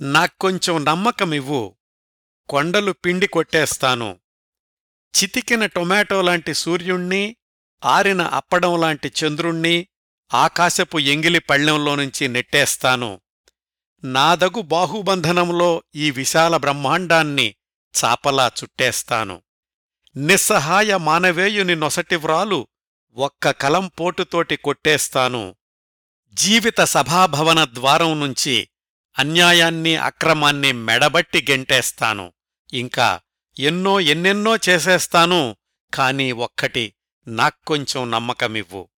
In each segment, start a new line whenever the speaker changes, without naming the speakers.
నాక్కొంచెం నమ్మకమివ్వు. కొండలు పిండి కొట్టేస్తాను. చితికిన టొమాటో లాంటి సూర్యుణ్ణి ఆరిన అప్పడంలాంటి చంద్రుణ్ణి ఆకాశపు ఎంగిలి పళ్ళెంలోనుంచి నెట్టేస్తాను. నాదగు బాహుబంధనంలో ఈ విశాల బ్రహ్మాండాన్ని చాపలా చుట్టేస్తాను. నిస్సహాయ మానవేయుని నొసటి వ్రాలు ఒక్క కలం పోటుతోటి కొట్టేస్తాను. జీవిత సభాభవన ద్వారం నుంచి అన్యాయాన్ని అక్రమాన్ని మెడబట్టి గెంటేస్తాను. ఇంకా ఎన్నో ఎన్నెన్నో చేసేస్తాను కాని ఒక్కటి నాక్కొంచెం నమ్మకమివ్వు.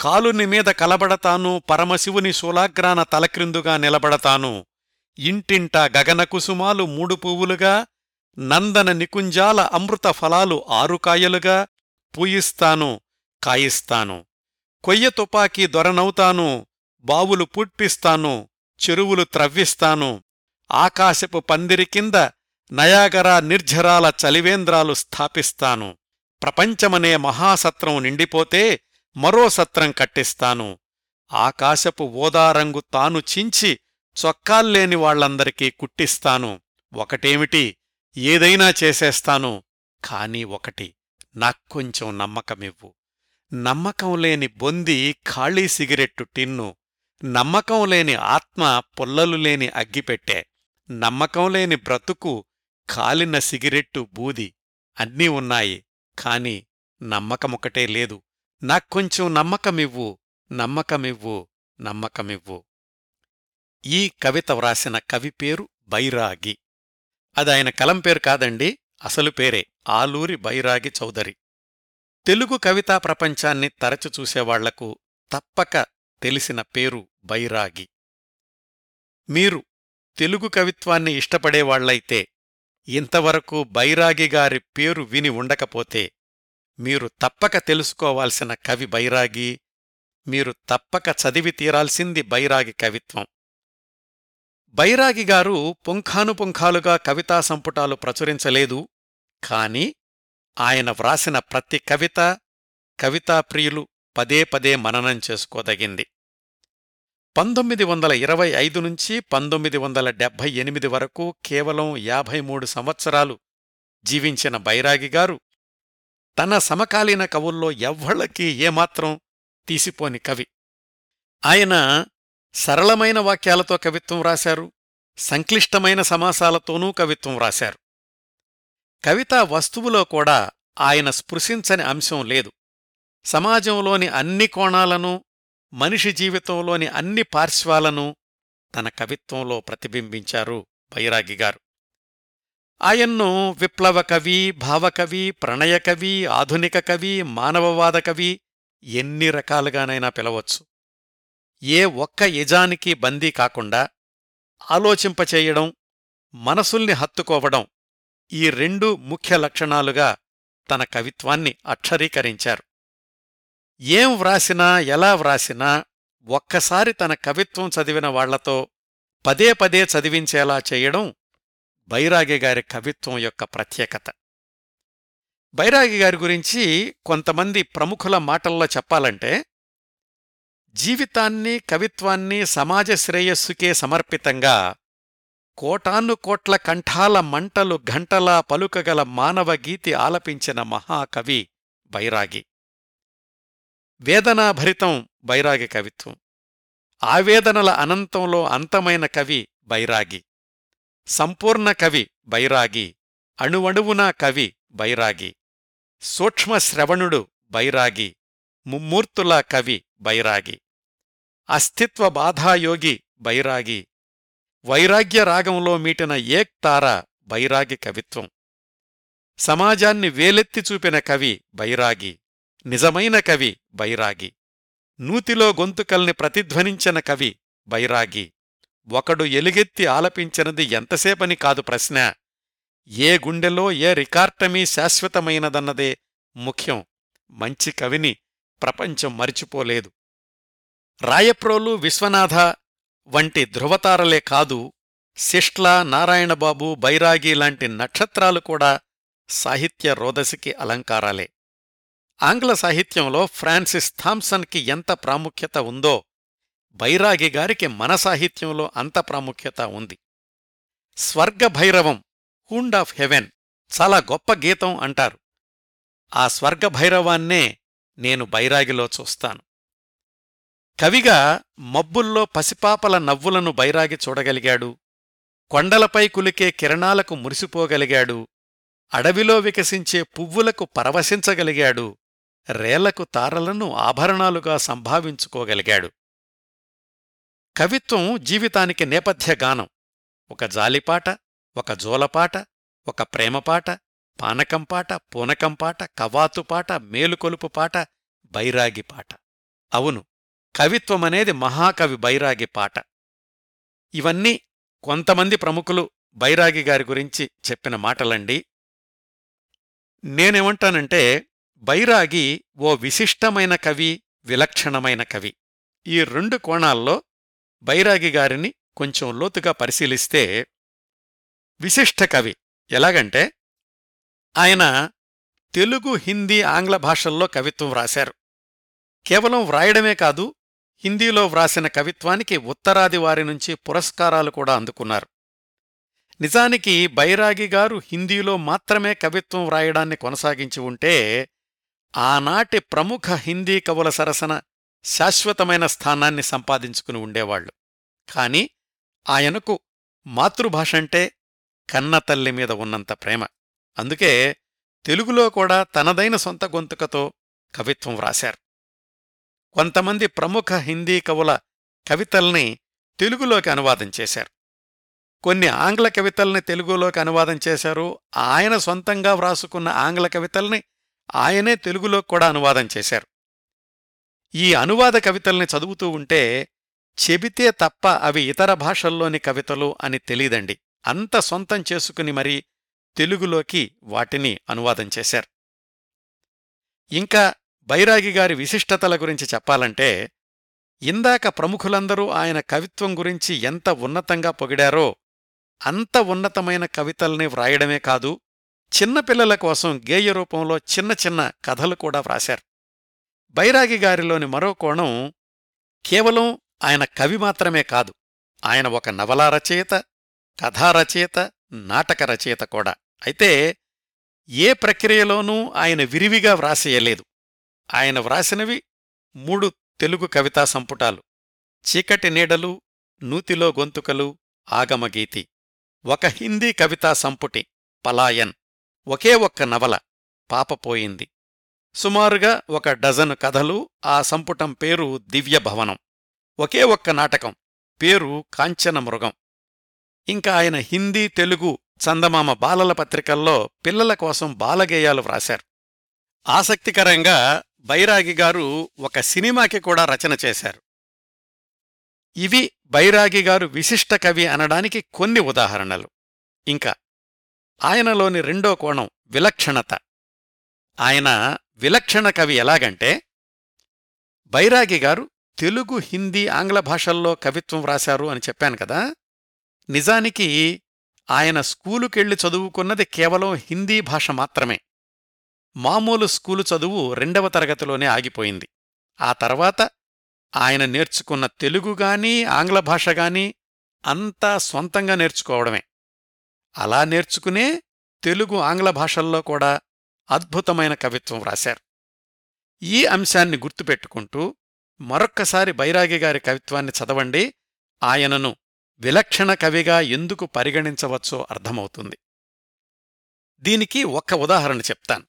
కాలుని మీద కలబడతాను పరమశివుని శూలాగ్రాన తలక్రిందుగా నిలబడతాను. ఇంటింట గగన కుసుమాలు మూడు పువ్వులుగా నందన నికుంజాల అమృత ఫలాలు ఆరుకాయలుగా పూయిస్తాను కాయిస్తాను. కొయ్య తుపాకీ దొరనవుతాను బావులు పుట్టిస్తాను చెరువులు త్రవ్విస్తాను. ఆకాశపు పందిరి కింద నయాగరా నిర్ఝరాల చలివేంద్రాలు స్థాపిస్తాను. ప్రపంచమనే మహాసత్రం నిండిపోతే మరో సత్రం కట్టిస్తాను. ఆకాశపు ఓదారంగు తాను చించి చొక్కాల్లేని వాళ్ళందరికీ కుట్టిస్తాను. ఒకటేమిటి? ఏదైనా చేసేస్తాను. కాని ఒకటి నాక్కొంచెం నమ్మకమివ్వు. నమ్మకం లేని బొంది ఖాళీ సిగరెట్టు టిన్ను. నమ్మకం లేని ఆత్మ పుల్లలు లేని అగ్గిపెట్టే నమ్మకం లేని బ్రతుకు కాలిన సిగరెట్టు బూది. అన్నీ ఉన్నాయి కాని నమ్మకమొకటే లేదు. నాక్కొంచెం నమ్మకమివ్వు నమ్మకమివ్వు నమ్మకమివ్వు. ఈ కవిత వ్రాసిన కవి పేరు బైరాగి. అదాయన కలం పేరు కాదండి అసలు పేరే ఆలూరి బైరాగి చౌదరి. తెలుగు కవితా ప్రపంచాన్ని తరచు చూసేవాళ్ళకు తప్పక తెలిసిన పేరు బైరాగి. మీరు తెలుగు కవిత్వాన్ని ఇష్టపడేవాళ్ళైతే ఇంతవరకు బైరాగిగారి పేరు విని ఉండకపోతే మీరు తప్పక తెలుసుకోవాల్సిన కవి బైరాగి మీరు తప్పక చదివి తీరాల్సింది బైరాగి కవిత్వం. బైరాగిగారు పుంఖానుపుంఖాలుగా కవితా సంపుటాలు ప్రచురించలేదు కాని ఆయన వ్రాసిన ప్రతి కవిత కవితాప్రియులు పదే పదే మననం చేసుకోదగింది. పంతొమ్మిది వందల ఇరవై ఐదు నుంచి పంతొమ్మిది వందల డెబ్భై ఎనిమిది వరకు కేవలం యాభై మూడు సంవత్సరాలు జీవించిన బైరాగి గారు తన సమకాలీన కవుల్లో ఎవ్వళ్ళకి ఏమాత్రం తీసిపోని కవి. ఆయన సరళమైన వాక్యాలతో కవిత్వం రాశారు సంక్లిష్టమైన సమాసాలతోనూ కవిత్వం రాశారు. కవితా వస్తువులో కూడా ఆయన స్పృశించని అంశం లేదు. సమాజంలోని అన్ని కోణాలను మనిషి జీవితంలోని అన్ని పార్శ్వాలను తన కవిత్వంలో ప్రతిబింబించారు బైరాగిగారు ఆయన్ను విప్లవ కవి భావకవి ప్రణయకవి ఆధునిక కవి మానవవాద కవి ఎన్ని రకాలుగానైనా పిలవచ్చు. ఏ ఒక్క యజానికి బందీ కాకుండా ఆలోచింపచేయడం మనసుల్ని హత్తుకోవడం ఈ రెండు ముఖ్య లక్షణాలుగా తన కవిత్వాన్ని అక్షరీకరించారు. ఏం వ్రాసినా ఎలా వ్రాసినా ఒక్కసారి తన కవిత్వం చదివిన వాళ్ళతో పదే పదే చదివించేలా చేయడం బైరాగి గారి కవిత్వం యొక్క ప్రత్యేకత. బైరాగి గారి గురించి కొంతమంది ప్రముఖుల మాటల్లో చెప్పాలంటే జీవితాన్ని కవిత్వాన్ని సమాజ శ్రేయస్సుకే సమర్పితంగా కోటాను కోట్ల కంఠాల మంటలు ఘంటలా పలుకగల మానవ గీతి ఆలపించిన మహాకవి బైరాగి. వేదనాభరితం బైరాగి కవిత్వం. ఆవేదనల అనంతంలో అంతమైన కవి బైరాగి. సంపూర్ణ కవి బైరాగి. అణువణువునా కవి బైరాగి. సూక్ష్మ శ్రవణుడు బైరాగి. ముమ్మూర్తుల కవి బైరాగి. అస్తిత్వ బాధాయోగి బైరాగి. వైరాగ్య రాగంలో మీటిన ఏక్తార బైరాగి కవిత్వం. సమాజాన్ని వేలెత్తి చూపిన కవి బైరాగి. నిజమైన కవి బైరాగి. నూతిలో గొంతుకల్ని ప్రతిధ్వనించిన కవి బైరాగి. ఒకడు ఎలుగెత్తి ఆలపించినది ఎంతసేపని కాదు ప్రశ్న. ఏ గుండెలో ఏ రికార్టమీ శాశ్వతమైనదన్నదే ముఖ్యం. మంచి కవిని ప్రపంచం మరిచిపోలేదు. రాయప్రోలు విశ్వనాథ వంటి ధృవతారలే కాదు శిష్లా నారాయణబాబు బైరాగి లాంటి నక్షత్రాలు కూడా సాహిత్య రోదసికి అలంకారాలే. ఆంగ్ల సాహిత్యంలో ఫ్రాన్సిస్ థామ్సన్కి ఎంత ప్రాముఖ్యత ఉందో బైరాగి గారికి మన సాహిత్యంలో అంత ప్రాముఖ్యత ఉంది. స్వర్గభైరవం హూండ్ ఆఫ్ హెవెన్ చాలా గొప్ప గీతం అంటారు. ఆ స్వర్గభైరవాన్నే నేను బైరాగిలో చూస్తాను. కవిగా మబ్బుల్లో పసిపాపల నవ్వులను బైరాగి చూడగలిగాడు. కొండలపై కులికే కిరణాలకు మురిసిపోగలిగాడు. అడవిలో వికసించే పువ్వులకు పరవశించగలిగాడు. రేలకు తారలను ఆభరణాలుగా సంభావించుకోగలిగాడు. కవిత్వం జీవితానికి నేపథ్య గానం. ఒక జాలిపాట ఒక జోలపాట ఒక ప్రేమపాట పానకంపాట పూనకంపాట కవాతుపాట మేలుకొలుపు పాట బైరాగి పాట. అవును కవిత్వమనేది మహాకవి బైరాగి పాట. ఇవన్నీ కొంతమంది ప్రముఖులు బైరాగి గారి గురించి చెప్పిన మాటలండి. నేనేమంటానంటే బైరాగి ఓ విశిష్టమైన కవి విలక్షణమైన కవి. ఈ రెండు కోణాల్లో బైరాగి గారిని కొంచెం లోతుగా పరిశీలిస్తే విశిష్ట కవి. ఎలాగంటే ఆయన తెలుగు హిందీ ఆంగ్ల భాషల్లో కవిత్వం వ్రాశారు. కేవలం వ్రాయడమే కాదు హిందీలో వ్రాసిన కవిత్వానికి ఉత్తరాది వారి నుంచి పురస్కారాలు కూడా అందుకున్నారు. నిజానికి బైరాగి గారు హిందీలో మాత్రమే కవిత్వం వ్రాయడాన్ని కొనసాగించి ఉంటే ఆనాటి ప్రముఖ హిందీ కవుల సరసన శాశ్వతమైన స్థానాన్ని సంపాదించుకుని ఉండేవాళ్ళు కాని ఆయనకు మాతృభాషంటే కన్నతల్లి మీద ఉన్నంత ప్రేమ. అందుకే తెలుగులో కూడా తనదైన సొంత గొంతుకతో కవిత్వం వ్రాశారు. కొంతమంది ప్రముఖ హిందీ కవుల కవితల్ని తెలుగులోకి అనువాదం చేశారు. కొన్ని ఆంగ్ల కవితల్ని తెలుగులోకి అనువాదం చేశారు. ఆయన సొంతంగా వ్రాసుకున్న ఆంగ్ల కవితల్ని ఆయనే తెలుగులో కూడా అనువాదం చేశారు. ఈ అనువాద కవితల్ని చదువుతూ ఉంటే చెబితే తప్ప అవి ఇతర భాషల్లోని కవితలు అని తెలీదండి. అంత సొంతం చేసుకుని మరీ తెలుగులోకి వాటిని అనువాదం చేశారు. ఇంకా బైరాగి గారి విశిష్టతల గురించి చెప్పాలంటే ఇందాక ప్రముఖులందరూ ఆయన కవిత్వం గురించి ఎంత ఉన్నతంగా పొగిడారో అంత ఉన్నతమైన కవితల్ని వ్రాయడమే కాదు చిన్నపిల్లల కోసం గేయ రూపంలో చిన్న చిన్న కథలు కూడా వ్రాశారు. బైరాగి గారిలోని మరో కోణం కేవలం ఆయన కవి మాత్రమే కాదు ఆయన ఒక నవలా రచయిత కథారచయిత నాటక రచయిత కూడా. అయితే ఏ ప్రక్రియలోనూ ఆయన విరివిగా వ్రాసేయలేదు. ఆయన వ్రాసినవి మూడు తెలుగు కవితా సంపుటాలు చీకటి నీడలు నూతిలో గొంతుకలు ఆగమగీతి. ఒక హిందీ కవితా సంపుటి పలాయన్. ఒకే ఒక్క నవల పాపపోయింది. సుమారుగా ఒక డజను కథలు ఆ సంపుటం పేరు దివ్యభవనం. ఒకే ఒక్క నాటకం పేరు కాంచన మృగం ఇంకా ఆయన హిందీ తెలుగు చందమామ బాలల పత్రికల్లో పిల్లల కోసం బాలగేయాలు వ్రాశారు. ఆసక్తికరంగా బైరాగిగారు ఒక సినిమాకి కూడా రచన చేశారు. ఇవి బైరాగిగారు విశిష్ట కవి అనడానికి కొన్ని ఉదాహరణలు. ఇంకా ఆయనలోని రెండో కోణం విలక్షణత. ఆయన విలక్షణ కవి ఎలాగంటే బైరాగి గారు తెలుగు హిందీ ఆంగ్ల భాషల్లో కవిత్వం వ్రాశారు అని చెప్పాను కదా. నిజానికి ఆయన స్కూలుకెళ్ళి చదువుకున్నది కేవలం హిందీ భాష మాత్రమే. మామూలు స్కూలు చదువు రెండవ తరగతిలోనే ఆగిపోయింది. ఆ తర్వాత ఆయన నేర్చుకున్న తెలుగుగాని ఆంగ్ల భాషగాని అంతా స్వంతంగా నేర్చుకోవడమే. అలా నేర్చుకునే తెలుగు ఆంగ్ల భాషల్లో కూడా అద్భుతమైన కవిత్వం వ్రాశారు. ఈ అంశాన్ని గుర్తుపెట్టుకుంటూ మరొక్కసారి బైరాగి గారి కవిత్వాన్ని చదవండి. ఆయనను విలక్షణ కవిగా ఎందుకు పరిగణించవచ్చో అర్థమవుతుంది. దీనికి ఒక్క ఉదాహరణ చెప్తాను.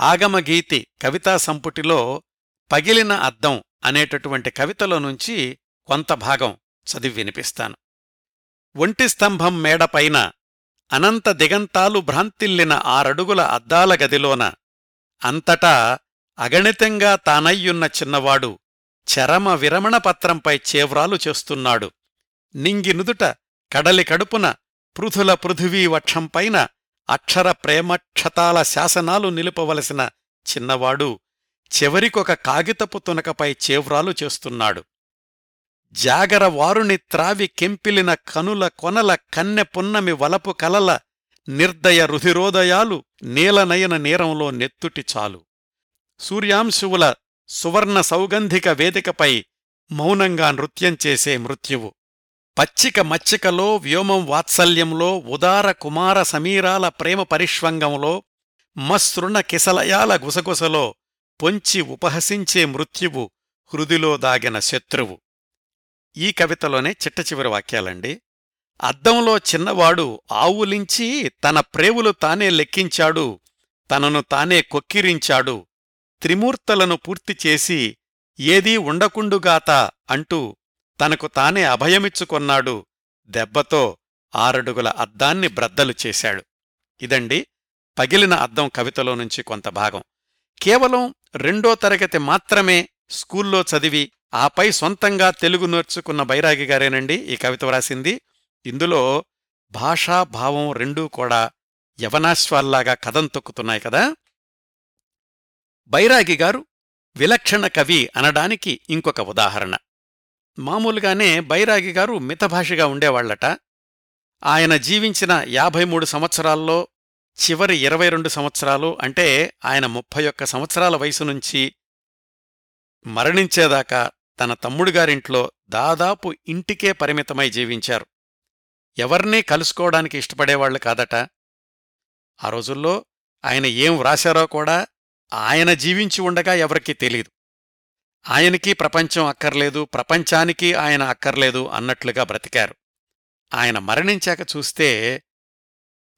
ఆగమగీతి కవితా సంపుటిలో పగిలిన అద్దం అనేటటువంటి కవితలో నుంచి కొంత భాగం చదివి వినిపిస్తాను. ఒంటి స్తంభం మేడపైన అనంత దిగంతాలు భ్రాంతిల్లిన ఆరడుగుల అద్దాల గదిలోన అంతటా అగణితంగా తానయ్యున్న చిన్నవాడు చరమ విరమణ పత్రంపై చేవ్రాలు చేస్తున్నాడు. నింగి నుదుట కడలి కడుపున పృథుల పృథివీ వక్షంపైన అక్షర ప్రేమక్షతాల శాసనాలు నిలుపవలసిన చిన్నవాడు చివరికొక కాగితపు తునకపై చేవ్రాలు చేస్తున్నాడు. జాగరవారుని త్రావి కెంపిలిన కనుల కొనల కన్నె పున్నమి వలపు కలల నిర్దయ రుధిరోదయాలు నీలనయన నేరంలో నెత్తుటి చాలు. సూర్యాంశువుల సువర్ణ సౌగంధిక వేదికపై మౌనంగా నృత్యం చేసే మృత్యువు. పచ్చిక మచ్చికలో వ్యోమం వాత్సల్యంలో ఉదార కుమార సమీరాల ప్రేమ పరిష్వంగంలో మసృణ కిసలయాల గుసగుసలో పొంచి ఉపహసించే మృత్యువు హృదిలో దాగిన శత్రువు. ఈ కవితలోనే చిట్ట చివరి వాక్యాలండి. అద్దంలో చిన్నవాడు ఆవులించి తన ప్రేవులు తానే లెక్కించాడు తనను తానే కొక్కిరించాడు త్రిమూర్తలను పూర్తి చేసి ఏదీ ఉండకుండుగాత అంటూ తనకు తానే అభయమిచ్చుకొన్నాడు దెబ్బతో ఆరడుగుల అద్దాన్ని బ్రద్దలు చేశాడు. ఇదండి పగిలిన అద్దం కవితలో నుంచి కొంత భాగం. కేవలం రెండో తరగతి మాత్రమే స్కూల్లో చదివి ఆపై సొంతంగా తెలుగు నేర్చుకున్న బైరాగి గారేనండి ఈ కవిత వ్రాసింది. ఇందులో భాషా భావం రెండూ కూడా యవనాశ్వాల్లాగా కథం తొక్కుతున్నాయి కదా. బైరాగి గారు విలక్షణ కవి అనడానికి ఇంకొక ఉదాహరణ. మామూలుగానే బైరాగి గారు మితభాషగా ఉండేవాళ్ళట ఆయన జీవించిన యాభై మూడు సంవత్సరాల్లో చివరి ఇరవై రెండు సంవత్సరాలు అంటే ఆయన ముప్పై ఒక్క సంవత్సరాల వయసు నుంచి మరణించేదాకా తన తమ్ముడుగారింట్లో దాదాపు ఇంటికే పరిమితమై జీవించారు. ఎవర్నీ కలుసుకోవడానికి ఇష్టపడేవాళ్ళు కాదట. ఆ రోజుల్లో ఆయన ఏం వ్రాశారో కూడా ఆయన జీవించి ఉండగా ఎవరికీ తెలీదు. ఆయనకి ప్రపంచం అక్కర్లేదు ప్రపంచానికి ఆయన అక్కర్లేదు అన్నట్లుగా బ్రతికారు. ఆయన మరణించాక చూస్తే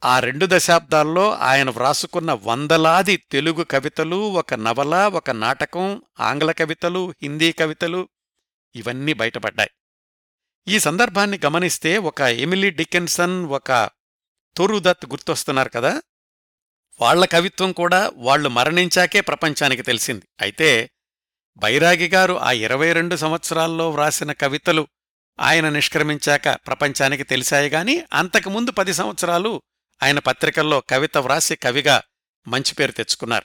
ఆ రెండు దశాబ్దాల్లో ఆయన వ్రాసుకున్న వందలాది తెలుగు కవితలు ఒక నవల ఒక నాటకం ఆంగ్ల కవితలు హిందీ కవితలు ఇవన్నీ బయటపడ్డాయి. ఈ సందర్భాన్ని గమనిస్తే ఒక ఎమిలీ డికెన్సన్ ఒక తొరుదత్ గుర్తొస్తున్నారు కదా? వాళ్ళ కవిత్వం కూడా వాళ్ళు మరణించాకే ప్రపంచానికి తెలిసింది. అయితే బైరాగి గారు ఆ ఇరవై రెండు సంవత్సరాల్లో వ్రాసిన కవితలు ఆయన నిష్క్రమించాక ప్రపంచానికి తెలిసాయి గాని అంతకుముందు పది సంవత్సరాలు ఆయన పత్రికల్లో కవిత వ్రాసి కవిగా మంచి పేరు తెచ్చుకున్నారు.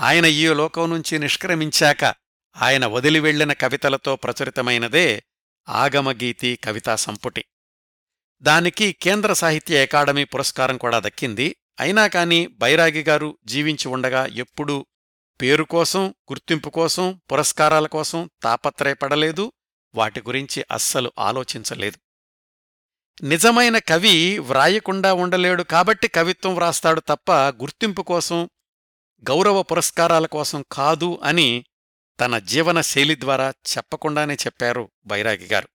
ఆయన ఈ లోకం నుంచి నిష్క్రమించాక ఆయన వదిలి వెళ్ళిన కవితలతో ప్రచురితమైనదే ఆగమగీతి కవితా సంపుటి. దానికి కేంద్ర సాహిత్య అకాడమీ పురస్కారం కూడా దక్కింది. అయినా కాని బైరాగిగారు జీవించి ఉండగా ఎప్పుడూ పేరు కోసం గుర్తింపు కోసం పురస్కారాల కోసం తాపత్రయపడలేదు. వాటి గురించి అస్సలు ఆలోచించలేదు. నిజమైన కవి వ్రాయకుండా ఉండలేడు కాబట్టి కవిత్వం వ్రాస్తాడు తప్ప గుర్తింపు కోసం గౌరవ పురస్కారాల కోసం కాదు అని తన జీవన శైలి ద్వారా చెప్పకుండానే చెప్పారు బైరాగి గారు.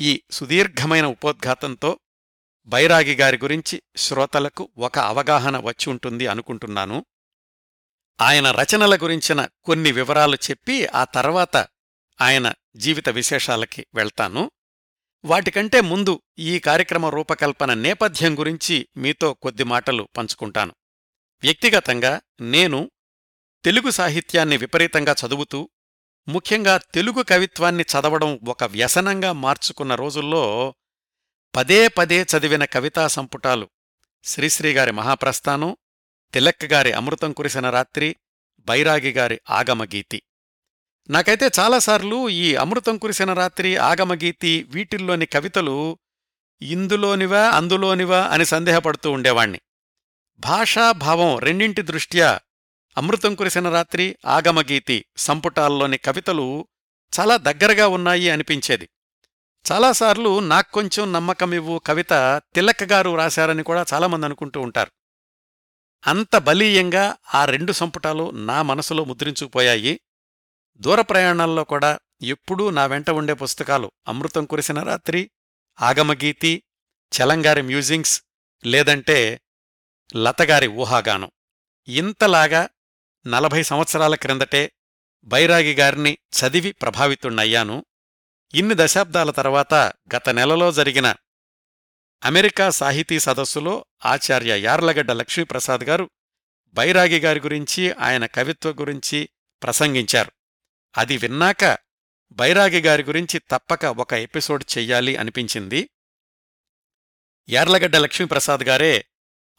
ఈ సుదీర్ఘమైన ఉపోద్ఘాతంతో బైరాగి గారి గురించి శ్రోతలకు ఒక అవగాహన వచ్చి ఉంటుంది అనుకుంటున్నాను. ఆయన రచనల గురించిన కొన్ని వివరాలు చెప్పి ఆ తర్వాత ఆయన జీవిత విశేషాలకి వెళ్తాను. వాటికంటే ముందు ఈ కార్యక్రమ రూపకల్పన నేపథ్యం గురించి మీతో కొద్ది మాటలు పంచుకుంటాను. వ్యక్తిగతంగా నేను తెలుగు సాహిత్యాన్ని విపరీతంగా చదువుతూ ముఖ్యంగా తెలుగు కవిత్వాన్ని చదవడం ఒక వ్యసనంగా మార్చుకున్న రోజుల్లో పదే పదే చదివిన కవితా సంపుటాలు శ్రీశ్రీగారి మహాప్రస్థానం తిలక్ గారి అమృతం కురిసిన రాత్రి బైరాగిగారి ఆగమగీతి. నాకైతే చాలాసార్లు ఈ అమృతం కురిసిన రాత్రి ఆగమగీతి వీటిల్లోని కవితలు ఇందులోనివా అందులోనివా అని సందేహపడుతూ ఉండేవాణ్ణి. భాషాభావం రెండింటి దృష్ట్యా అమృతం కురిసిన రాత్రి ఆగమగీతి సంపుటాల్లోని కవితలు చాలా దగ్గరగా ఉన్నాయి అనిపించేది. చాలాసార్లు నాక్కొంచెం నమ్మకమివ్వు కవిత తిలక్ గారు రాశారని కూడా చాలామంది అనుకుంటూ ఉంటారు. అంత బలీయంగా ఆ రెండు సంపుటాలు నా మనసులో ముద్రించుకుపోయాయి. దూర ప్రయాణాల్లో కూడా ఎప్పుడూ నా వెంట ఉండే పుస్తకాలు అమృతం కురిసిన రాత్రి ఆగమగీతి చలంగారి మ్యూజింగ్స్ లేదంటే లతగారి ఊహాగానం. ఇంతలాగా నలభై సంవత్సరాల క్రిందటే బైరాగి గారిని చదివి ప్రభావితుణ్ణయ్యాను. ఇన్ని దశాబ్దాల తర్వాత గత నెలలో జరిగిన అమెరికా సాహితీ సదస్సులో ఆచార్య యార్లగడ్డ లక్ష్మీప్రసాద్ గారు బైరాగి గారి గురించి ఆయన కవిత్వ గురించి ప్రసంగించారు. అది విన్నాక బైరాగి గారి గురించి తప్పక ఒక ఎపిసోడ్ చెయ్యాలి అనిపించింది. యార్లగడ్డ లక్ష్మీప్రసాద్ గారే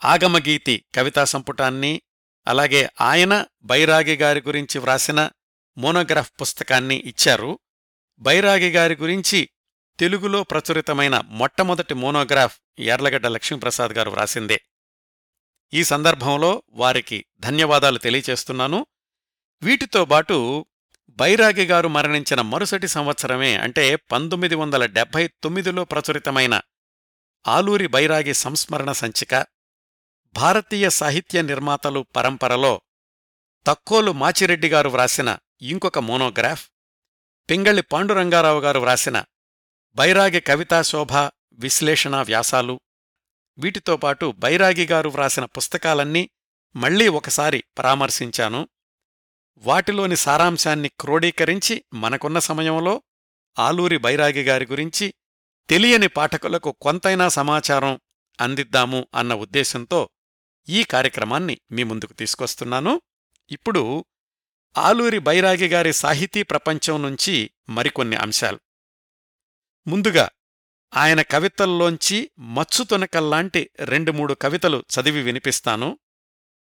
ఆగమగీతి కవితా సంపుటాన్ని అలాగే ఆయన బైరాగి గారి గురించి వ్రాసిన మోనోగ్రాఫ్ పుస్తకాన్ని ఇచ్చారు. బైరాగి గారి గురించి తెలుగులో ప్రచురితమైన మొట్టమొదటి మోనోగ్రాఫ్ యార్లగడ్డ లక్ష్మీప్రసాద్ గారు వ్రాసిందే. ఈ సందర్భంలో వారికి ధన్యవాదాలు తెలియచేస్తున్నాను. వీటితో బాటు బైరాగి గారు మరణించిన మరుసటి సంవత్సరమే అంటే పంతొమ్మిది వందల డెబ్భై తొమ్మిదిలో ప్రచురితమైన ఆలూరి బైరాగి సంస్మరణ సంచిక భారతీయ సాహిత్య నిర్మాతలు పరంపరలో తక్కోలు మాచిరెడ్డి గారు వ్రాసిన ఇంకొక మోనోగ్రాఫ్ పింగళి పాండురంగారావు గారు వ్రాసిన బైరాగి కవితాశోభ విశ్లేషణ వ్యాసాలు వీటితో పాటు బైరాగి గారు వ్రాసిన పుస్తకాలన్నీ మళ్ళీ ఒకసారి పరామర్శించాను. వాటిలోని సారాంశాన్ని క్రోడీకరించి మనకున్న సమయంలో ఆలూరి బైరాగి గారి గురించి తెలియని పాఠకులకు కొంతైనా సమాచారం అందిద్దాము అన్న ఉద్దేశంతో ఈ కార్యక్రమాన్ని మీ ముందుకు తీసుకొస్తున్నాను. ఇప్పుడు ఆలూరి బైరాగి గారి సాహితీ ప్రపంచం నుంచి మరికొన్ని అంశాలు. ముందుగా ఆయన కవితల్లోంచి మచ్చుతునకల్లాంటి రెండు మూడు కవితలు చదివి వినిపిస్తాను.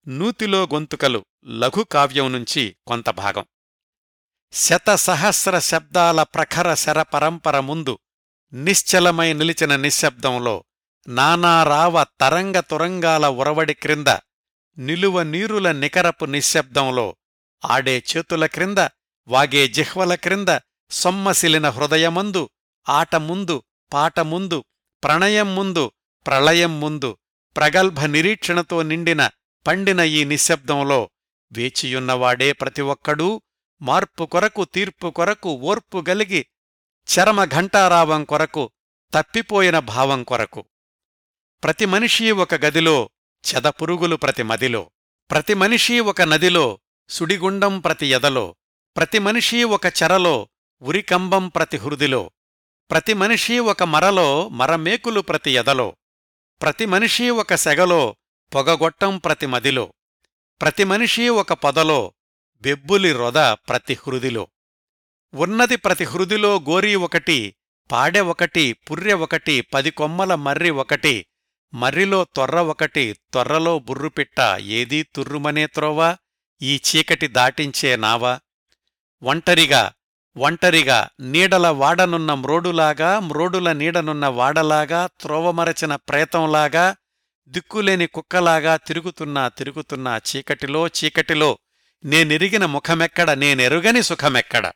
నూతిలో గొంతుకలు లఘుకావ్యం నుంచి కొంత భాగం. శత సహస్ర శబ్దాల ప్రఖర శర పరంపర ముందు నిశ్చలమై నిలిచిన నిశ్శబ్దంలో నానారావ తరంగ తురంగాల ఉరవడి క్రింద నిలువ నీరుల నికరపు నిశ్శబ్దంలో ఆడే చేతుల క్రింద వాగే జిహ్వల క్రింద సొమ్మసిలిన హృదయమందు ఆట ముందు పాట ముందు ప్రణయం ముందు ప్రళయం ముందు ప్రగల్భ నిరీక్షణతో నిండిన పండిన ఈ నిశ్శబ్దంలో వేచియున్నవాడే ప్రతి ఒక్కడూ మార్పు కొరకు తీర్పు కొరకు ఓర్పు గలిగి చరమ ఘంటారావం కొరకు తప్పిపోయిన భావం కొరకు. ప్రతి మనిషి ఒక గదిలో చెదపురుగులు ప్రతి మదిలో. ప్రతి మనిషి ఒక నదిలో సుడిగుండం ప్రతి ఎదలో. ప్రతి మనిషి ఒక చెరలో ఉరికంబం ప్రతి హృదిలో ప్రతి మనిషి ఒక మరలో మరమేకులు ప్రతి ఎదలో. ప్రతి మనిషి ఒక సెగలో పొగగొట్టం ప్రతి మదిలో. ప్రతి మనిషి ఒక పొదలో బెబ్బులి రొద ప్రతి హృదిలో. ఉన్నది ప్రతి హృదిలో గోరీ ఒకటి పాడె ఒకటి పుర్రె ఒకటి పది కొమ్మల మర్రి ఒకటి మర్రిలో తొర్ర ఒకటి తొర్రలో బుర్రుపిట్ట ఏదీ తుర్రుమనే త్రోవా ఈ చీకటి దాటించే నావా. ఒంటరిగా ఒంటరిగా నీడల వాడనున్న మ్రోడులాగా మ్రోడుల నీడనున్న వాడలాగా త్రోవమరచిన ప్రేతంలాగా దిక్కులేని కుక్కలాగా తిరుగుతున్నా తిరుగుతున్నా చీకటిలో చీకటిలో నేనెరిగిన ముఖమెక్కడ నేనెరుగని సుఖమెక్కడ?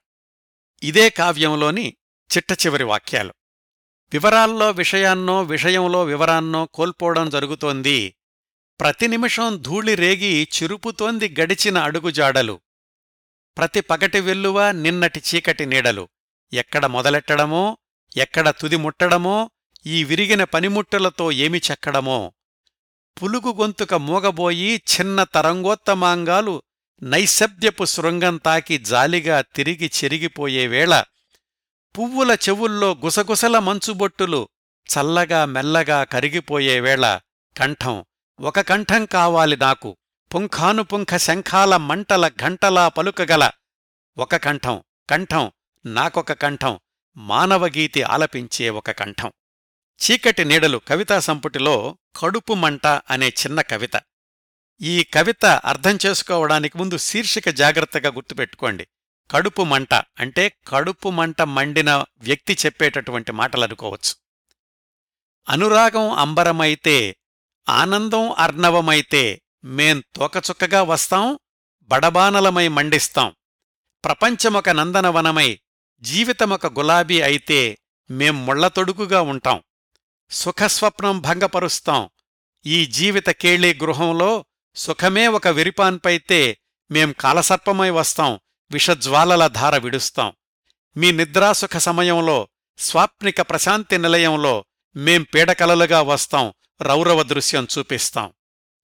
ఇదే కావ్యంలోని చిట్టచివరి వాక్యాలు. వివరాల్లో విషయాన్నో విషయంలో వివరాన్నో కోల్పోవడం జరుగుతోంది. ప్రతి నిమిషం ధూళి రేగి చిరుపుతోంది గడిచిన అడుగుజాడలు. ప్రతి పగటి వెల్లువ నిన్నటి చీకటి నీడలు. ఎక్కడ మొదలెట్టడమో ఎక్కడ తుది ముట్టడమో ఈ విరిగిన పనిముట్టలతో ఏమి చెక్కడమో పులుగు గొంతుక మూగబోయి చిన్న తరంగోత్తమాంగాలు నైశబ్ద్యపు శృంగం తాకి జాలిగా తిరిగి చెరిగిపోయేవేళ పువ్వుల చెవుల్లో గుసగుసల మంచుబొట్టులు చల్లగా మెల్లగా కరిగిపోయేవేళ కంఠం. ఒక కంఠం కావాలి నాకు. పుంఖానుపుంఖ శంఖాల మంటల ఘంటలా పలుకగల ఒక కంఠం. కంఠం నాకొక కంఠం. మానవగీతి ఆలపించే ఒక కంఠం. చీకటి నీడలు కవితా సంపుటిలో కడుపు మంట అనే చిన్న కవిత. ఈ కవిత అర్థం చేసుకోవడానికి ముందు శీర్షిక జాగ్రత్తగా గుర్తుపెట్టుకోండి. కడుపు మంట అంటే కడుపు మంట మండిన వ్యక్తి చెప్పేటటువంటి మాటలనుకోవచ్చు. అనురాగం అంబరమైతే ఆనందం అర్ణవమైతే మేం తోకచుక్కగా వస్తాం బడబానలమై మండిస్తాం. ప్రపంచమొక నందనవనమై జీవితమొక గులాబీ అయితే మేం ముళ్ళతొడుగుగా ఉంటాం. సుఖస్వప్నం భంగపరుస్తాం. ఈ జీవిత కేళీ గృహంలో సుఖమే ఒక విరిపాన్పైతే మేం కాలసర్పమై వస్తాం. విషజ్వాలల ధార విడుస్తాం. మీ నిద్రాసుఖ సమయంలో స్వాప్నిక ప్రశాంతి నిలయంలో మేం పీడకలలుగా వస్తాం. రౌరవ దృశ్యం చూపిస్తాం.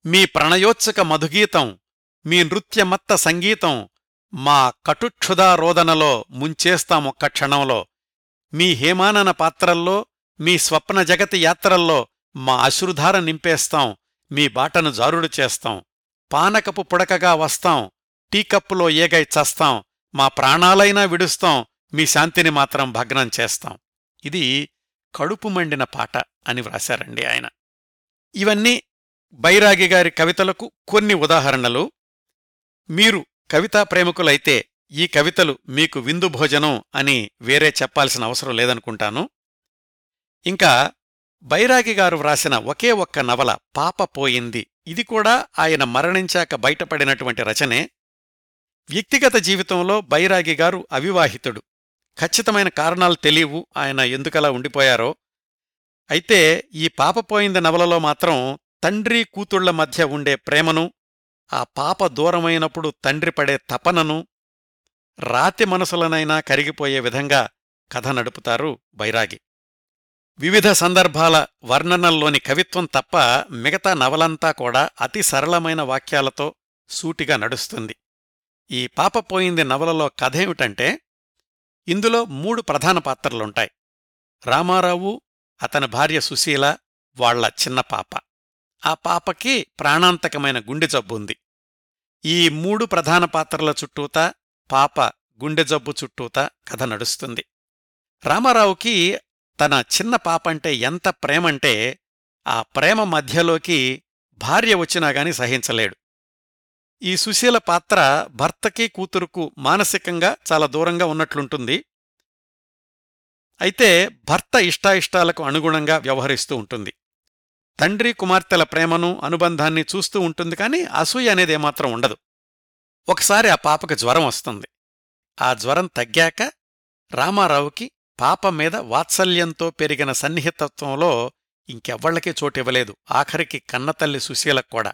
మీ ప్రణయోత్సుక మధుగీతం మీ నృత్యమత్త సంగీతం మా కటుక్షుదా ముంచేస్తాము క్షణంలో. మీ హేమానన పాత్రల్లో మీ స్వప్న జగతి యాత్రల్లో మా అశ్రుధార నింపేస్తాం మీ బాటను జారుడు చేస్తాం పానకపు పుడకగా వస్తాం టీకప్పులో ఏగై చస్తాం మా ప్రాణాలైనా విడుస్తాం మీ శాంతిని మాత్రం భగ్నం చేస్తాం. ఇది కడుపు మండిన పాట అని వ్రాశారండి ఆయన. ఇవన్నీ బైరాగి గారి కవితలకు కొన్ని ఉదాహరణలు. మీరు కవితా ప్రేమికులైతే ఈ కవితలు మీకు విందు భోజనం అని వేరే చెప్పాల్సిన అవసరం లేదనుకుంటాను. ఇంకా బైరాగి గారు వ్రాసిన ఒకే ఒక్క నవల పాప పోయింది. ఇది కూడా ఆయన మరణించాక బయటపడినటువంటి రచనే. వ్యక్తిగత జీవితంలో బైరాగి గారు అవివాహితుడు. ఖచ్చితమైన కారణాలు తెలియవు ఆయన ఎందుకలా ఉండిపోయారో. అయితే ఈ పాపపోయింది నవలలో మాత్రం తండ్రి కూతుళ్ళ మధ్య ఉండే ప్రేమను ఆ పాప దూరమైనప్పుడు తండ్రి పడే తపనను రాతి మనసులనైనా కరిగిపోయే విధంగా కథ నడుపుతారు బైరాగి. వివిధ సందర్భాల వర్ణనల్లోని కవిత్వం తప్ప మిగతా నవలంతా కూడా అతి సరళమైన వాక్యాలతో సూటిగా నడుస్తుంది. ఈ పాపపోయింది నవలలో కథేమిటంటే ఇందులో మూడు ప్రధాన పాత్రలుంటాయి. రామారావు అతని భార్య సుశీల వాళ్ళ చిన్న పాప. ఆ పాపకి ప్రాణాంతకమైన గుండె జబ్బుంది ఈ మూడు ప్రధాన పాత్రల చుట్టూతా పాప గుండె జబ్బు చుట్టూతా కథ నడుస్తుంది. రామారావుకి తన చిన్న పాపంటే ఎంత ప్రేమంటే ఆ ప్రేమ మధ్యలోకి భార్య వచ్చినా గాని సహించలేడు. ఈ సుశీల పాత్ర భర్తకి కూతురుకు మానసికంగా చాలా దూరంగా ఉన్నట్లుంటుంది. అయితే భర్త ఇష్టాయిష్టాలకు అనుగుణంగా వ్యవహరిస్తూ ఉంటుంది. తండ్రి కుమార్తెల ప్రేమను అనుబంధాన్ని చూస్తూ ఉంటుంది కానీ అసూయ అనేది ఏమాత్రం ఉండదు. ఒకసారి ఆ పాపకు జ్వరం వస్తుంది. ఆ జ్వరం తగ్గాక రామారావుకి పాప మీద వాత్సల్యంతో పెరిగిన సన్నిహితత్వంలో ఇంకెవ్వళ్ళకీ చోటివ్వలేదు. ఆఖరికి కన్నతల్లి సుశీలకు కూడా.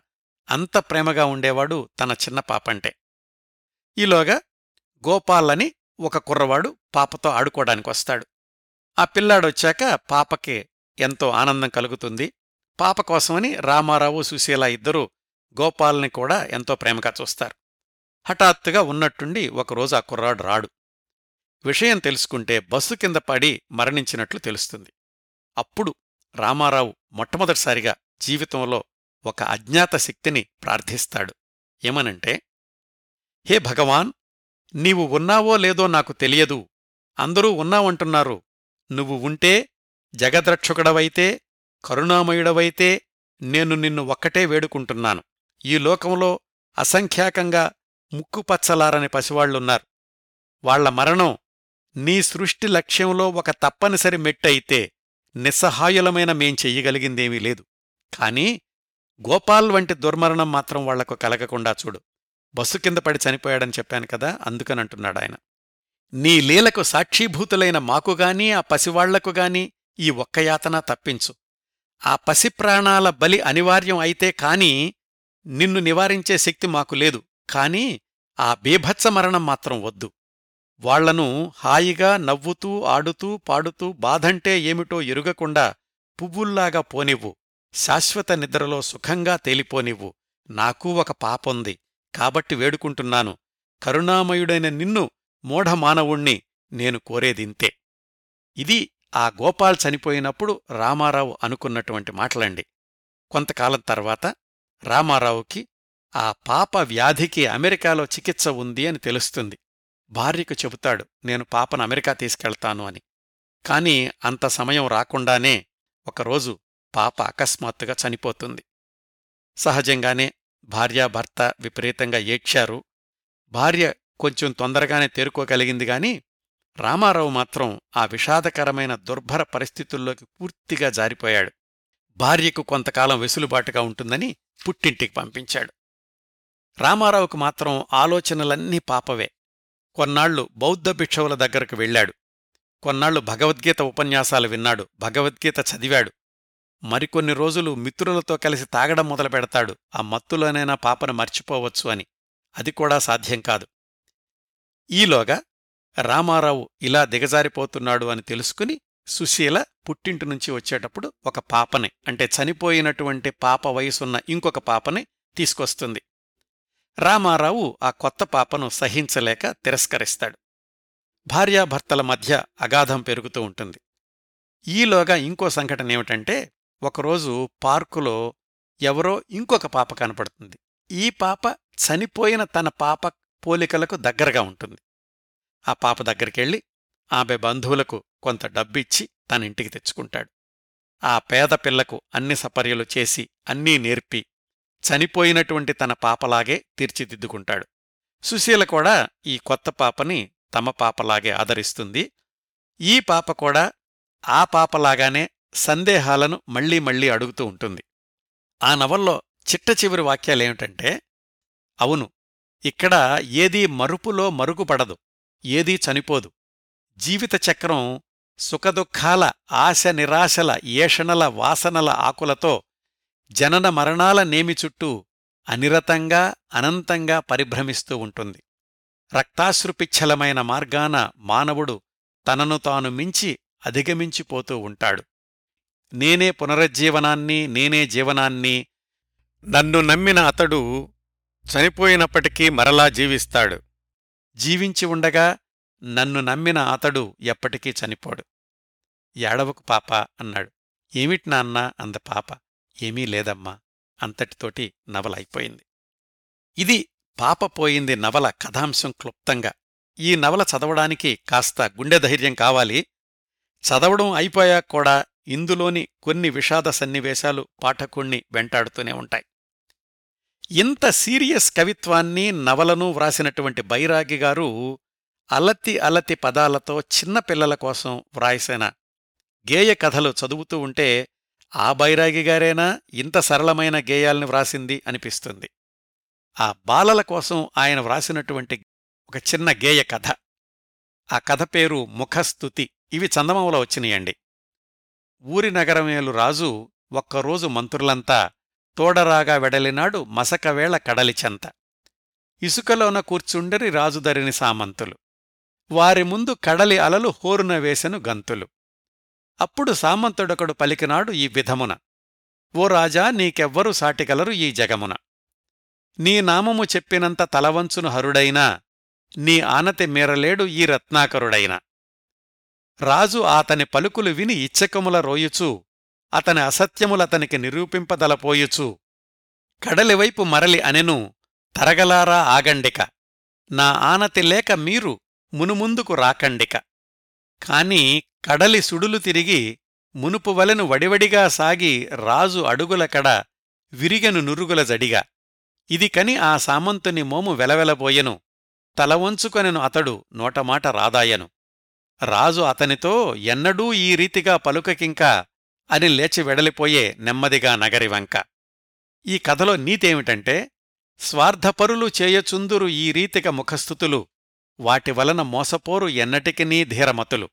అంత ప్రేమగా ఉండేవాడు తన చిన్న పాపంటే. ఈలోగా గోపాల్ అని ఒక కుర్రవాడు పాపతో ఆడుకోవడానికి వస్తాడు ఆ పిల్లాడొచ్చాక పాపకి ఎంతో ఆనందం కలుగుతుంది. పాప కోసమని రామారావు సుశీల ఇద్దరూ గోపాల్ని కూడా ఎంతో ప్రేమగా చూస్తారు. హఠాత్తుగా ఉన్నట్టుండి ఒకరోజు ఆ కుర్రాడు రాడు. విషయం తెలుసుకుంటే బస్సు కింద పడి మరణించినట్లు తెలుస్తుంది. అప్పుడు రామారావు మొట్టమొదటిసారిగా జీవితంలో ఒక అజ్ఞాత శక్తిని ప్రార్థిస్తాడు. ఏమనంటే హే భగవాన్ నీవు ఉన్నావో లేదో నాకు తెలియదు. అందరూ ఉన్నావంటున్నారు. నువ్వు ఉంటే జగద్రక్షకుడవైతే కరుణామయుడవైతే నేను నిన్ను ఒక్కటే వేడుకుంటున్నాను. ఈ లోకంలో అసంఖ్యాకంగా ముక్కుపచ్చలారని పసివాళ్ళున్నారు వాళ్ళ మరణం నీ సృష్టి లక్ష్యంలో ఒక తప్పనిసరి మెట్టయితే నిస్సహాయులమైన మేం చెయ్యగలిగిందేమీ లేదు. కాని గోపాల్ వంటి దుర్మరణం మాత్రం వాళ్ళకు కలగకుండా చూడు. బస్సు కింద పడి చనిపోయాడని చెప్పాను కదా అందుకనంటున్నాడాయన నీ లీలకు సాక్షీభూతులైన మాకుగాని ఆ పసివాళ్ళకుగాని ఈ ఒక్క యాతన తప్పించు. ఆ పసి ప్రాణాల బలి అనివార్యం అయితే కాని నిన్ను నివారించే శక్తి మాకు లేదు. కాని ఆ బీభత్స మరణం మాత్రం వద్దు. వాళ్ళను హాయిగా నవ్వుతూ ఆడుతూ పాడుతూ బాధంటే ఏమిటో ఎరుగకుండా పువ్వుల్లాగా పోనివ్వు. శాశ్వత నిద్రలో సుఖంగా తేలిపోనివ్వు. నాకూ ఒక పాపొంది. కాబట్టి వేడుకుంటున్నాను. కరుణామయుడైన నిన్ను మూఢమానవుణ్ణి నేను కోరేదింతే. ఇది ఆ గోపాల్ చనిపోయినప్పుడు రామారావు అనుకున్నటువంటి మాటలండి. కొంతకాలం తర్వాత రామారావుకి ఆ పాప వ్యాధికి అమెరికాలో చికిత్స ఉంది అని తెలుస్తుంది. భార్యకు చెబుతాడు నేను పాపను అమెరికా తీసుకెళ్తాను అని. కాని అంత సమయం రాకుండానే ఒకరోజు పాప అకస్మాత్తుగా చనిపోతుంది. సహజంగానే భార్యాభర్త విపరీతంగా ఏడ్చారు. భార్య కొంచెం తొందరగానే తేరుకోగలిగింది గాని రామారావు మాత్రం ఆ విషాదకరమైన దుర్భర పరిస్థితుల్లోకి పూర్తిగా జారిపోయాడు. భార్యకు కొంతకాలం వెసులుబాటుగా ఉంటుందని పుట్టింటికి పంపించాడు. రామారావుకు మాత్రం ఆలోచనలన్నీ పాపవే. కొన్నాళ్ళు బౌద్ధ భిక్షువుల దగ్గరకు వెళ్ళాడు. కొన్నాళ్ళు భగవద్గీత ఉపన్యాసాలు విన్నాడు. భగవద్గీత చదివాడు. మరికొన్ని రోజులు మిత్రులతో కలిసి తాగడం మొదలు పెడతాడు. ఆ మత్తులోనైనా పాపను మర్చిపోవచ్చు అని. అది కూడా సాధ్యం కాదు. ఈలోగా రామారావు ఇలా దిగజారిపోతున్నాడు అని తెలుసుకుని సుశీల పుట్టింటి నుంచి వచ్చేటప్పుడు ఒక పాపని అంటే చనిపోయినటువంటి పాప వయసున్న ఇంకొక పాపని తీసుకొస్తుంది. రామారావు ఆ కొత్త పాపను సహించలేక తిరస్కరిస్తాడు. భార్యాభర్తల మధ్య అగాధం పెరుగుతూ ఉంటుంది. ఈలోగా ఇంకో సంఘటన ఏమిటంటే ఒకరోజు పార్కులో ఎవరో ఇంకొక పాప కనపడుతుంది. ఈ పాప చనిపోయిన తన పాప పోలికలకు దగ్గరగా ఉంటుంది. ఆ పాప దగ్గరికెళ్ళి ఆమె బంధువులకు కొంత డబ్బిచ్చి తన ఇంటికి తెచ్చుకుంటాడు. ఆ పేద పిల్లకు అన్ని సపర్యలు చేసి అన్నీ నేర్పి చనిపోయినటువంటి తన పాపలాగే తీర్చిదిద్దుకుంటాడు. సుశీల కూడా ఈ కొత్త పాపని తమ పాపలాగే ఆదరిస్తుంది. ఈ పాప కూడా ఆ పాపలాగానే సందేహాలను మళ్ళీ మళ్ళీ అడుగుతూ ఉంటుంది. ఆ నవల్లో చిట్ట చివరి వాక్యాలేమిటంటే అవును ఇక్కడ ఏదీ మరుపులో మరుగుపడదు ఏదీ చనిపోదు. జీవిత చక్రం సుఖదుఖాల ఆశ నిరాశల ఏషణల వాసనల ఆకులతో జనన మరణాల నేమి చుట్టూ అనిరతంగా అనంతంగా పరిభ్రమిస్తూ ఉంటుంది. రక్తాశ్రుపిచ్ఛలమైన మార్గాన మానవుడు తనను తాను మించి అధిగమించిపోతూ ఉంటాడు. నేనే పునరుజ్జీవనాన్ని నేనే జీవనాన్ని నన్ను నమ్మిన అతడు చనిపోయినప్పటికీ మరలా జీవిస్తాడు. జీవించి ఉండగా నన్ను నమ్మిన అతడు ఎప్పటికీ చనిపోడు. ఏడవకు పాప అన్నాడు. ఏమిటి నాన్న అంద పాప? ఏమీ లేదమ్మా. అంతటితోటి నవల అయిపోయింది ఇది పాపపోయింది నవల కథాంశం క్లుప్తంగా. ఈ నవల చదవడానికి కాస్త గుండె ధైర్యం కావాలి. చదవడం అయిపోయాక కూడా ఇందులోని కొన్ని విషాద సన్నివేశాలు పాఠకుణ్ణి వెంటాడుతూనే ఉంటాయి. ఇంత సీరియస్ కవిత్వాన్ని నవలను వ్రాసినటువంటి బైరాగి గారు అలతి అలతి పదాలతో చిన్నపిల్లల కోసం వ్రాయసిన. గేయ కథలు చదువుతూ ఉంటే ఆ బైరాగి గారేనా? ఇంత సరళమైన గేయాల్ని వ్రాసింది అనిపిస్తుంది. ఆ బాలల కోసం ఆయన వ్రాసినటువంటి ఒక చిన్న గేయ కథ. ఆ కథ పేరు ముఖస్థుతి. ఇవి చందమామలో వచ్చినాయండి. ఊరి నగరమేలు రాజు ఒక్కరోజు మంత్రులంతా తోడరాగా వెడలినాడు మసకవేళ కడలిచెంత ఇసుకలోన కూర్చుండరి రాజుదరిని సామంతులు. వారి ముందు కడలి అలలు హోరున వేసెను గంతులు. అప్పుడు సామంతుడొకడు పలికినాడు ఈ విధమున. ఓ రాజా నీకెవ్వరు సాటిగలరు ఈ జగమున. నీ నామము చెప్పినంత తలవంచును హరుడైనా నీ ఆనతి మీరలేడు ఈ రత్నాకరుడైనా. రాజు ఆతని పలుకులు విని ఇచ్చకముల రోయుచూ అతని అసత్యములతనికి నిరూపింపదలపోయుచూ కడలివైపు మరలి అనెను తరగలారా ఆగండిక. నా ఆనతి లేక మీరు మునుముందుకు రాకండిక. కాని కడలి సుడులు తిరిగి మునుపువలెను వడివడిగా సాగి రాజు అడుగుల కడ విరిగెను నురుగుల జడిగా. ఇది కని ఆ సామంతుని మోము వెలవెలబోయెను. తలవంచుకొనెను అతడు నోటమాట రాదాయను. రాజు అతనితో ఎన్నడూ ఈ రీతిగా పలుకకింకా అని లేచి వెడలిపోయే నెమ్మదిగా నగరివంక. ఈ కథలో నీతేమిటంటే స్వార్థపరులు చేయచుందురు ఈ రీతిక ముఖస్థుతులు వాటి వలన మోసపోరు ఎన్నటికినీ ధీరమతులు.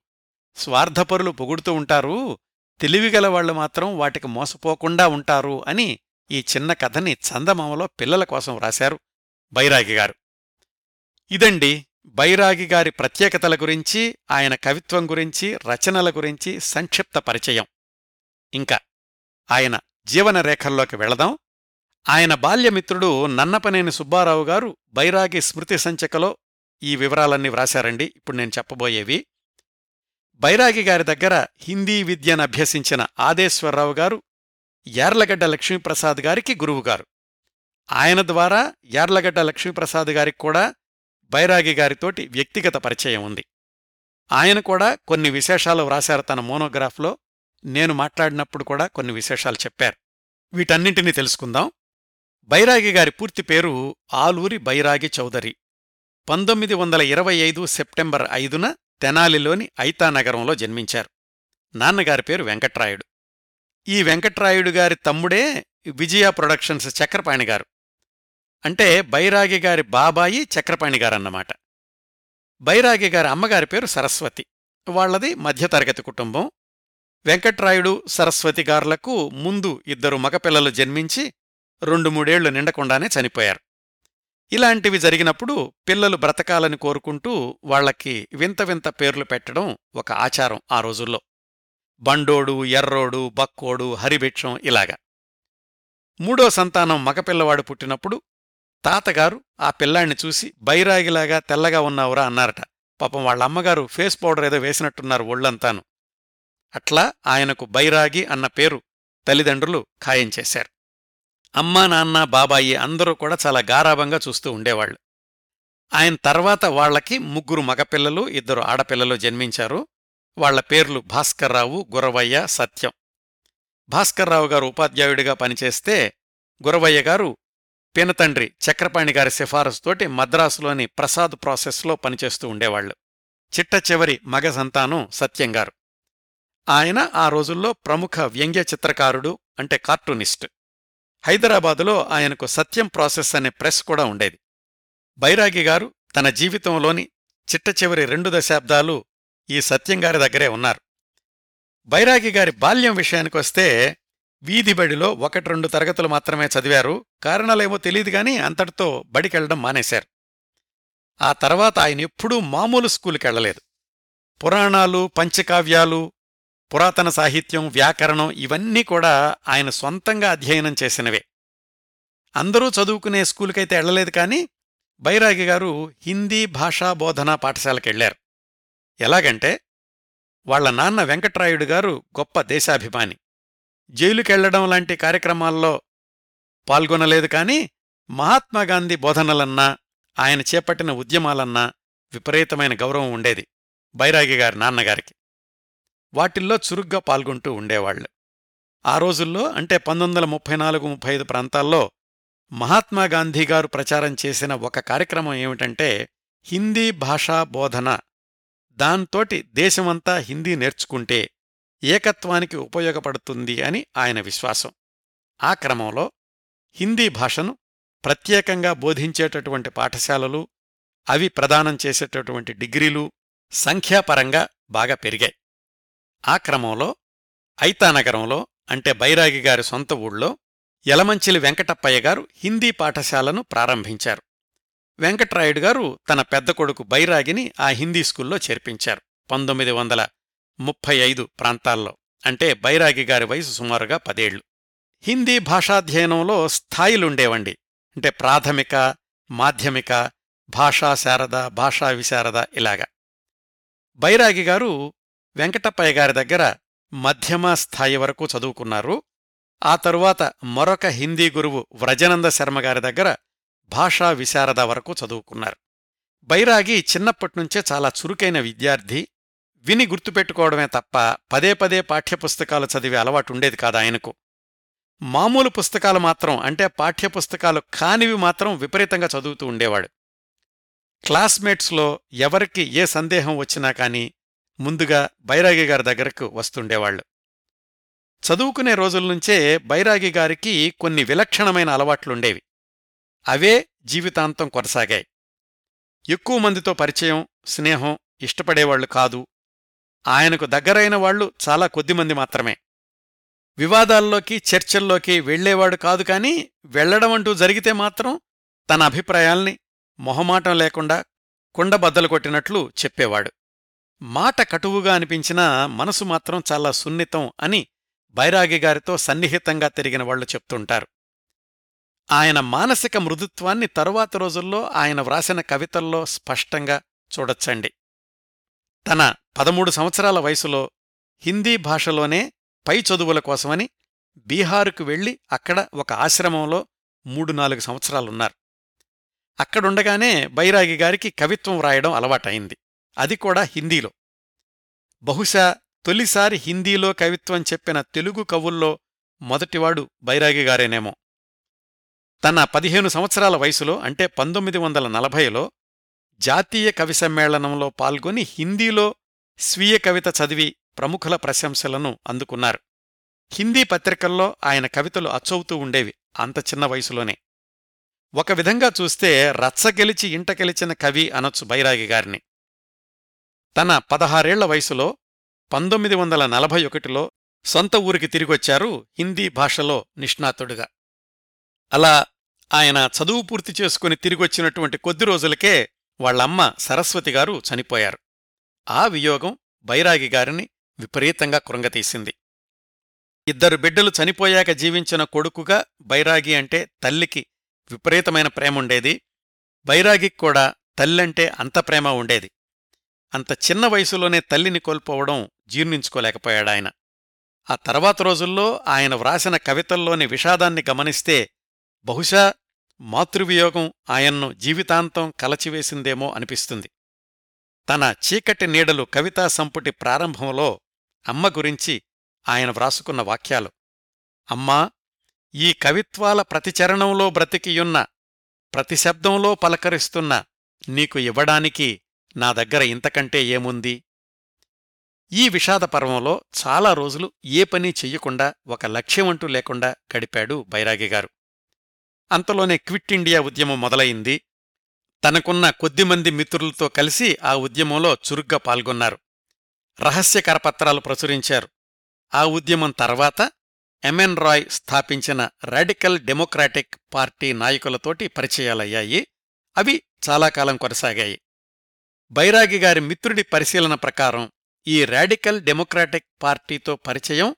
స్వార్థపరులు పొగుడుతూ ఉంటారు. తెలివిగలవాళ్ళు మాత్రం వాటికి మోసపోకుండా ఉంటారు అని ఈ చిన్న కథని చందమామలో పిల్లల కోసం రాశారు బైరాగిగారు ఇదండి బైరాగిగారి ప్రత్యేకతల గురించి ఆయన కవిత్వం గురించి రచనల గురించి సంక్షిప్త పరిచయం. ఇంకా ఆయన జీవన రేఖల్లోకి వెళదాం. ఆయన బాల్యమిత్రుడు నన్నపనేని సుబ్బారావు గారు బైరాగి స్మృతి సంచికలో ఈ వివరాలన్నీ వ్రాశారండి. ఇప్పుడు నేను చెప్పబోయేవి బైరాగి గారి దగ్గర హిందీ విద్యను అభ్యసించిన ఆదేశ్వరరావు గారు యార్లగడ్డ లక్ష్మీప్రసాద్ గారికి గురువుగారు. ఆయన ద్వారా యార్లగడ్డ లక్ష్మీప్రసాద్ గారికి కూడా బైరాగి గారితోటి వ్యక్తిగత పరిచయం ఉంది. ఆయన కూడా కొన్ని విశేషాలు వ్రాశారు తన మోనోగ్రాఫ్లో. నేను మాట్లాడినప్పుడు కూడా కొన్ని విశేషాలు చెప్పారు. వీటన్నింటినీ తెలుసుకుందాం. బైరాగి గారి పూర్తి పేరు ఆలూరి బైరాగి చౌదరి. పంతొమ్మిది వందల ఇరవై ఐదు సెప్టెంబర్ ఐదున తెనాలిలోని ఐతానగరంలో జన్మించారు. నాన్నగారి పేరు వెంకట్రాయుడు. ఈ వెంకట్రాయుడు గారి తమ్ముడే విజయ ప్రొడక్షన్స్ చక్రపాణి గారు. అంటే బైరాగి గారి బాబాయి చక్రపాణి గారన్నమాట. బైరాగి గారి అమ్మగారి పేరు సరస్వతి. వాళ్ళది మధ్యతరగతి కుటుంబం. వెంకట్రాయుడు సరస్వతి గారులకు ముందు ఇద్దరు మగపిల్లలు జన్మించి రెండు మూడేళ్ళు నిండకుండానే చనిపోయారు. ఇలాంటివి జరిగినప్పుడు పిల్లలు బ్రతకాలని కోరుకుంటూ వాళ్ళకి వింత వింత పేర్లు పెట్టడం ఒక ఆచారం ఆ రోజుల్లో. బండోడు ఎర్రోడు బక్కోడు హరిభిక్షం ఇలాగా. మూడో సంతానం మగపిల్లవాడు పుట్టినప్పుడు తాతగారు ఆ పిల్లాణ్ణి చూసి బైరాగిలాగా తెల్లగా ఉన్నావురా అన్నారట. పాపం వాళ్ళ అమ్మగారు ఫేస్ పౌడర్ ఏదో వేసినట్టున్నారు ఒళ్ళంతాను. అట్లా ఆయనకు బైరాగి అన్న పేరు తల్లిదండ్రులు ఖాయం చేశారు. అమ్మా నాన్న బాబాయి అందరూ కూడా చాలా గారాభంగా చూస్తూ ఉండేవాళ్ళు ఆయన తర్వాత వాళ్ళకి ముగ్గురు మగపిల్లలు ఇద్దరు ఆడపిల్లలు జన్మించారు. వాళ్ళ పేర్లు భాస్కర్రావు గురవయ్య సత్యం. భాస్కర్రావు గారు ఉపాధ్యాయుడిగా పనిచేస్తే గురవయ్య గారు పినతండ్రి చక్రపాణి గారి సిఫారసుతోటి మద్రాసులోని ప్రసాద్ ప్రాసెస్లో పనిచేస్తూ ఉండేవాళ్ళు చిట్ట చివరి మగ సంతానం సత్యంగారు ఆయన ఆ రోజుల్లో ప్రముఖ వ్యంగ్య చిత్రకారుడు అంటే కార్టూనిస్ట్. హైదరాబాదులో ఆయనకు సత్యం ప్రాసెస్ అనే ప్రెస్ కూడా ఉండేది. బైరాగి గారు తన జీవితంలోని చిట్టచివరి రెండు దశాబ్దాలు ఈ సత్యంగారి దగ్గరే ఉన్నారు. బైరాగి గారి బాల్యం విషయానికొస్తే వీధి బడిలో ఒకటి రెండు తరగతులు మాత్రమే చదివారు. కారణాలేమో తెలియదు గాని అంతటితో బడికెళ్ళడం మానేశారు. ఆ తర్వాత ఆయన ఎప్పుడూ మామూలు స్కూలుకెళ్ళలేదు పురాణాలు పంచకావ్యాలు పురాతన సాహిత్యం వ్యాకరణం ఇవన్నీ కూడా ఆయన సొంతంగా అధ్యయనం చేసినవే. అందరూ చదువుకునే స్కూలుకైతే వెళ్ళలేదు కానీ బైరాగి గారు హిందీ భాషా బోధనా పాఠశాలకెళ్ళారు ఎలాగంటే వాళ్ళ నాన్న వెంకట్రాయుడు గారు గొప్ప దేశాభిమాని. జైలుకెళ్ళడం లాంటి కార్యక్రమాల్లో పాల్గొనలేదు కాని మహాత్మాగాంధీ బోధనలన్నా ఆయన చేపట్టిన ఉద్యమాలన్నా విపరీతమైన గౌరవం ఉండేది బైరాగి గారి నాన్నగారికి. వాటిల్లో చురుగ్గా పాల్గొంటూ ఉండేవాళ్ళు ఆ రోజుల్లో అంటే పంతొమ్మిది వందల ముప్పై నాలుగు ముప్పై ఐదు ప్రాంతాల్లో మహాత్మాగాంధీ గారు ప్రచారం చేసిన ఒక కార్యక్రమం ఏమిటంటే హిందీ భాషా బోధన. దాంతోటి దేశమంతా హిందీ నేర్చుకుంటే ఏకత్వానికి ఉపయోగపడుతుంది అని ఆయన విశ్వాసం. ఆ క్రమంలో హిందీ భాషను ప్రత్యేకంగా బోధించేటటువంటి పాఠశాలలు అవి ప్రదానం చేసేటటువంటి డిగ్రీలు సంఖ్యాపరంగా బాగా పెరిగాయి. ఆ క్రమంలో ఐతానగరంలో అంటే బైరాగి గారి సొంత ఊళ్ళో యలమంచిలి వెంకటప్పయ్య గారు హిందీ పాఠశాలను ప్రారంభించారు. వెంకట్రాయుడు గారు తన పెద్ద కొడుకు బైరాగిని ఆ హిందీ స్కూల్లో చేర్పించారు పంతొమ్మిది వందల ముప్పై ఐదు ప్రాంతాల్లో అంటే బైరాగి గారి వయసు సుమారుగా పదేళ్ళు హిందీ భాషాధ్యయనంలో స్థాయిలుండేవండి. అంటే ప్రాథమిక మాధ్యమిక భాషా శారద భాషా విశారద ఇలాగా. బైరాగి గారు వెంకటప్పయ్య గారి దగ్గర మధ్యమ స్థాయి వరకు చదువుకున్నారు. ఆ తరువాత మరొక హిందీ గురువు వ్రజనంద శర్మ గారి దగ్గర భాషా విశారద వరకు చదువుకున్నారు. బైరాగి చిన్నప్పటినుంచే చాలా చురుకైన విద్యార్థి. విని గుర్తుపెట్టుకోవడమే తప్ప పదే పదే పాఠ్యపుస్తకాలు చదివే అలవాటుండేది కాదు ఆయనకు. మామూలు పుస్తకాలు మాత్రం అంటే పాఠ్యపుస్తకాలు కానివి మాత్రం విపరీతంగా చదువుతూ ఉండేవాడు. క్లాస్మేట్స్లో ఎవరికి ఏ సందేహం వచ్చినా కాని ముందుగా బైరాగి గారి దగ్గరకు వస్తుండేవాళ్ళు చదువుకునే రోజుల్నుంచే బైరాగి గారికి కొన్ని విలక్షణమైన అలవాట్లుండేవి. అవే జీవితాంతం కొనసాగాయి. ఎక్కువ మందితో పరిచయం స్నేహం ఇష్టపడేవాళ్ళు కాదు. ఆయనకు దగ్గరైన వాళ్ళు చాలా కొద్దిమంది మాత్రమే. వివాదాల్లోకి చర్చల్లోకి వెళ్ళేవాడు కాదు కాని వెళ్ళడమంటూ జరిగితే మాత్రం తన అభిప్రాయాల్ని మొహమాటం లేకుండా కుండబద్దలు కొట్టినట్లు చెప్పేవాడు. మాట కటువుగా అనిపించినా మనసు మాత్రం చాలా సున్నితం అని బైరాగి గారితో సన్నిహితంగా తిరిగిన వాళ్ళు చెప్తుంటారు. ఆయన మానసిక మృదుత్వాన్ని తరువాత రోజుల్లో ఆయన వ్రాసిన కవితల్లో స్పష్టంగా చూడొచ్చండి. తన పదమూడు సంవత్సరాల వయసులో హిందీ భాషలోనే పై చదువుల కోసమని బీహారుకు వెళ్ళి అక్కడ ఒక ఆశ్రమంలో మూడు నాలుగు సంవత్సరాలున్నారు. అక్కడుండగానే బైరాగి గారికి కవిత్వం వ్రాయడం అలవాటైంది అది కూడా హిందీలో. బహుశా తొలిసారి హిందీలో కవిత్వం చెప్పిన తెలుగు కవుల్లో మొదటివాడు బైరాగిగారేనేమో తన పదిహేను సంవత్సరాల వయసులో అంటే పంతొమ్మిది వందల నలభైలో జాతీయ కవి సమ్మేళనంలో పాల్గొని హిందీలో స్వీయ కవిత చదివి ప్రముఖుల ప్రశంసలను అందుకున్నారు. హిందీ పత్రికల్లో ఆయన కవితలు అచ్చవుతూ ఉండేవి అంత చిన్న వయసులోనే. ఒక విధంగా చూస్తే రచ్చగెలిచి ఇంట గెలిచిన కవి అనొచ్చు బైరాగి గారిని. తన పదహారేళ్ళ వయసులో పంతొమ్మిది వందల నలభై ఒకటిలో సొంత ఊరికి తిరిగొచ్చారు హిందీ భాషలో నిష్ణాతుడుగా. అలా ఆయన చదువు పూర్తి చేసుకుని తిరిగొచ్చినటువంటి కొద్ది రోజులకే వాళ్ళమ్మ సరస్వతిగారు చనిపోయారు. ఆ వియోగం బైరాగి గారిని విపరీతంగా కృంగతీసింది. ఇద్దరు బిడ్డలు చనిపోయాక జీవించిన కొడుకుగా బైరాగి అంటే తల్లికి విపరీతమైన ప్రేముండేది. బైరాగికి కూడా తల్లంటే అంత ప్రేమ ఉండేది. అంత చిన్న వయసులోనే తల్లిని కోల్పోవడం జీర్ణించుకోలేకపోయాడాయన. ఆ తర్వాత రోజుల్లో ఆయన వ్రాసిన కవితల్లోని విషాదాన్ని గమనిస్తే బహుశా మాతృవియోగం ఆయన్ను జీవితాంతం కలచివేసిందేమో అనిపిస్తుంది. తన చీకటి నీడలు కవితా సంపుటి ప్రారంభంలో అమ్మ గురించి ఆయన వ్రాసుకున్న వాక్యాలు. అమ్మా ఈ కవిత్వాల ప్రతిచరణంలో బ్రతికియున్న ప్రతిశబ్దంలో పలకరిస్తున్న నీకు ఇవ్వడానికి నా దగ్గర ఇంతకంటే ఏముంది? ఈ విషాద పర్వంలో చాలా రోజులు ఏ పని చెయ్యకుండా ఒక లక్ష్యమంటూ లేకుండా గడిపాడు బైరాగి గారు. అంతలోనే క్విట్ ఇండియా ఉద్యమం మొదలయింది తనకున్న కొద్దిమంది మిత్రులతో కలిసి ఆ ఉద్యమంలో చురుగ్గా పాల్గొన్నారు. రహస్య కరపత్రాలు ప్రచురించారు. ఆ ఉద్యమం తర్వాత ఎంఎన్ రాయ్ స్థాపించిన రాడికల్ డెమోక్రాటిక్ పార్టీ నాయకులతోటి పరిచయాలయ్యాయి. అవి చాలా కాలం కొనసాగాయి. బైరాగి గారి మిత్రుడి పరిశీలన ప్రకారం ఈ రాడికల్ డెమోక్రాటిక్ పార్టీతో పరిచయం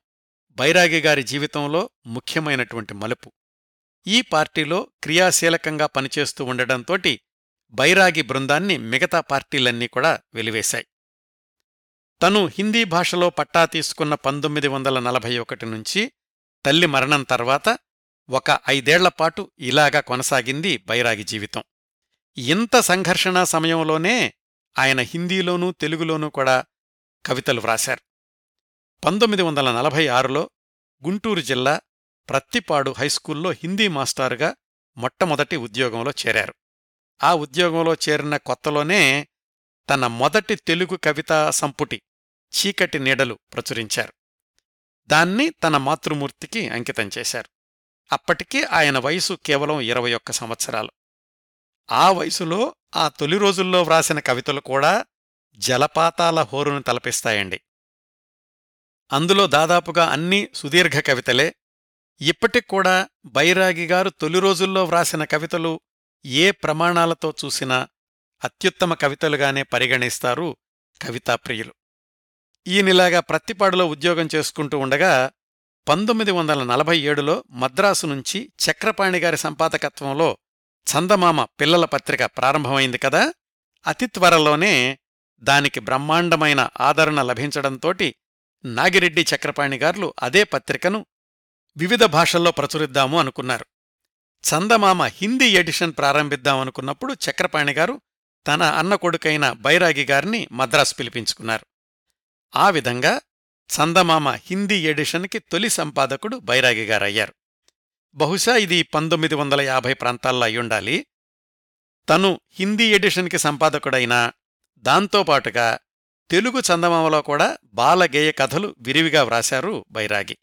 బైరాగి గారి జీవితంలో ముఖ్యమైనటువంటి మలుపు. ఈ పార్టీలో క్రియాశీలకంగా పనిచేస్తూ ఉండడంతోటి బైరాగి బృందాన్ని మిగతా పార్టీలన్నీ కూడా వెలివేశాయి. తను హిందీ భాషలో పట్టా తీసుకున్న పంతొమ్మిది వందల నలభై ఒకటి నుంచి తల్లి మరణం తర్వాత ఒక ఐదేళ్ళపాటు ఇలాగా కొనసాగింది బైరాగి జీవితం. ఇంత సంఘర్షణ సమయంలోనే ఆయన హిందీలోనూ తెలుగులోనూ కూడా కవితలు వ్రాశారు. పంతొమ్మిది వందల నలభై ఆరులో గుంటూరు జిల్లా ప్రత్తిపాడు హైస్కూల్లో హిందీ మాస్టారుగా మొట్టమొదటి ఉద్యోగంలో చేరారు. ఆ ఉద్యోగంలో చేరిన కొత్తలోనే తన మొదటి తెలుగు కవితా సంపుటి చీకటి నీడలు ప్రచురించారు. దాన్ని తన మాతృమూర్తికి అంకితం చేశారు. అప్పటికీ ఆయన వయసు కేవలం ఇరవై ఒక్క సంవత్సరాలు. ఆ వయసులో ఆ తొలి రోజుల్లో వ్రాసిన కవితలు కూడా జలపాతాల హోరును తలపిస్తాయండి. అందులో దాదాపుగా అన్నీ సుదీర్ఘ కవితలే. ఇప్పటికూడా బైరాగి గారు తొలి రోజుల్లో వ్రాసిన కవితలు ఏ ప్రమాణాలతో చూసినా అత్యుత్తమ కవితలుగానే పరిగణిస్తారు కవితాప్రియులు. ఈయనిలాగా ప్రత్తిపాడులో ఉద్యోగం చేసుకుంటూ ఉండగా పంతొమ్మిది వందల నలభై ఏడులో మద్రాసు నుంచి చక్రపాణిగారి సంపాదకత్వంలో చందమామ పిల్లల పత్రిక ప్రారంభమైంది కదా? అతి త్వరలోనే దానికి బ్రహ్మాండమైన ఆదరణ లభించడంతోటి నాగిరెడ్డి చక్రపాణిగార్లు అదే పత్రికను వివిధ భాషల్లో ప్రచురిద్దాము అనుకున్నారు. చందమామ హిందీ ఎడిషన్ ప్రారంభిద్దామనుకున్నప్పుడు చక్రపాణిగారు తన అన్న కొడుకైన బైరాగి గారిని మద్రాసు పిలిపించుకున్నారు. ఆ విధంగా చందమామ హిందీ ఎడిషన్కి తొలి సంపాదకుడు బైరాగి గారయ్యారు. బహుశా ఇది పంతొమ్మిది వందల యాభై ప్రాంతాల్లో అయ్యుండాలి తను హిందీ ఎడిషన్కి సంపాదకుడైనా దాంతోపాటుగా తెలుగు చందమామలో కూడా బాలగేయ కథలు విరివిగా వ్రాశారు బైరాగి.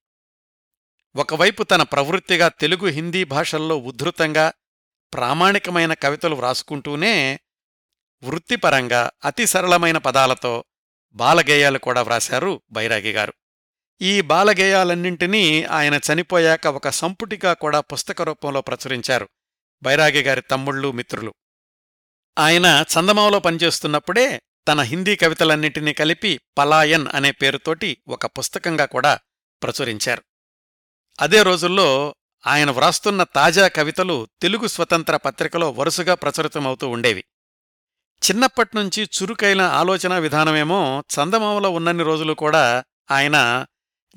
ఒకవైపు తన ప్రవృత్తిగా తెలుగు హిందీ భాషల్లో ఉద్ధృతంగా ప్రామాణికమైన కవితలు వ్రాసుకుంటూనే వృత్తిపరంగా అతి సరళమైన పదాలతో బాలగేయాలు కూడా వ్రాశారు బైరాగి గారు. ఈ బాలగేయాలన్నింటినీ ఆయన చనిపోయాక ఒక సంపుటిగా కూడా పుస్తక రూపంలో ప్రచురించారు. బైరాగి గారి తమ్ముళ్ళు మిత్రులు. ఆయన చందమావలో పనిచేస్తున్నప్పుడే తన హిందీ కవితలన్నింటినీ కలిపి పలాయన్ అనే పేరుతోటి ఒక పుస్తకంగా కూడా ప్రచురించారు. అదే రోజుల్లో ఆయన వ్రాస్తున్న తాజా కవితలు తెలుగు స్వతంత్ర పత్రికలో వరుసగా ప్రచురితమవుతూ ఉండేవి. చిన్నప్పట్నుంచి చురుకైన ఆలోచనా విధానమేమో చందమామలో ఉన్నన్ని రోజులు కూడా ఆయన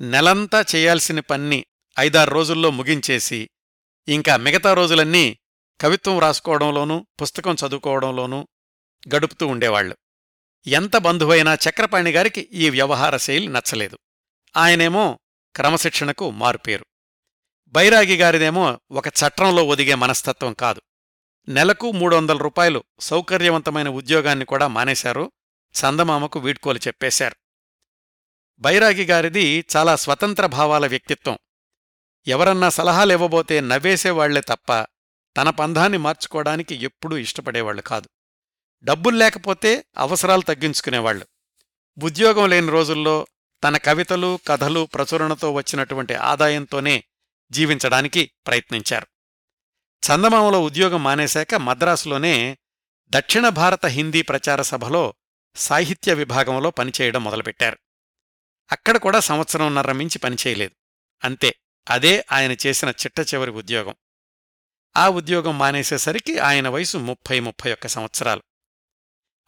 నెలంతా చేయాల్సిన పన్ని ఐదారు రోజుల్లో ముగించేసి ఇంకా మిగతా రోజులన్నీ కవిత్వం రాసుకోవడంలోనూ పుస్తకం చదువుకోవడంలోనూ గడుపుతూ ఉండేవాళ్ళు ఎంత బంధువైనా చక్రపాణి గారికి ఈ వ్యవహార శైలి నచ్చలేదు. ఆయనేమో క్రమశిక్షణకు మారుపేరు. బైరాగి గారిదేమో ఒక చట్రంలో ఒదిగే మనస్తత్వం కాదు. నెలకు మూడు వందల రూపాయలు సౌకర్యవంతమైన ఉద్యోగాన్ని కూడా మానేశారు చందమామకు వీడ్కోలు చెప్పేశారు. బైరాగి గారిది చాలా స్వతంత్ర భావాల వ్యక్తిత్వం. ఎవరన్నా సలహాలివ్వబోతే నవ్వేసేవాళ్ళే తప్ప తన పంధాన్ని మార్చుకోవడానికి ఎప్పుడూ ఇష్టపడేవాళ్ళు కాదు. డబ్బుల్లేకపోతే అవసరాలు తగ్గించుకునేవాళ్ళు ఉద్యోగం లేని రోజుల్లో తన కవితలు కథలు ప్రచురణతో వచ్చినటువంటి ఆదాయంతోనే జీవించడానికి ప్రయత్నించారు. చందమామలో ఉద్యోగం మానేశాక మద్రాసులోనే దక్షిణ భారత హిందీ ప్రచార సభలో సాహిత్య విభాగంలో పనిచేయడం మొదలుపెట్టారు. అక్కడ కూడా సంవత్సరంన్నర మించి పనిచేయలేదు అంతే అదే ఆయన చేసిన చిట్ట చివరి ఉద్యోగం. ఆ ఉద్యోగం మానేసేసరికి ఆయన వయసు ముప్పై ముప్పై ఒక్క సంవత్సరాలు.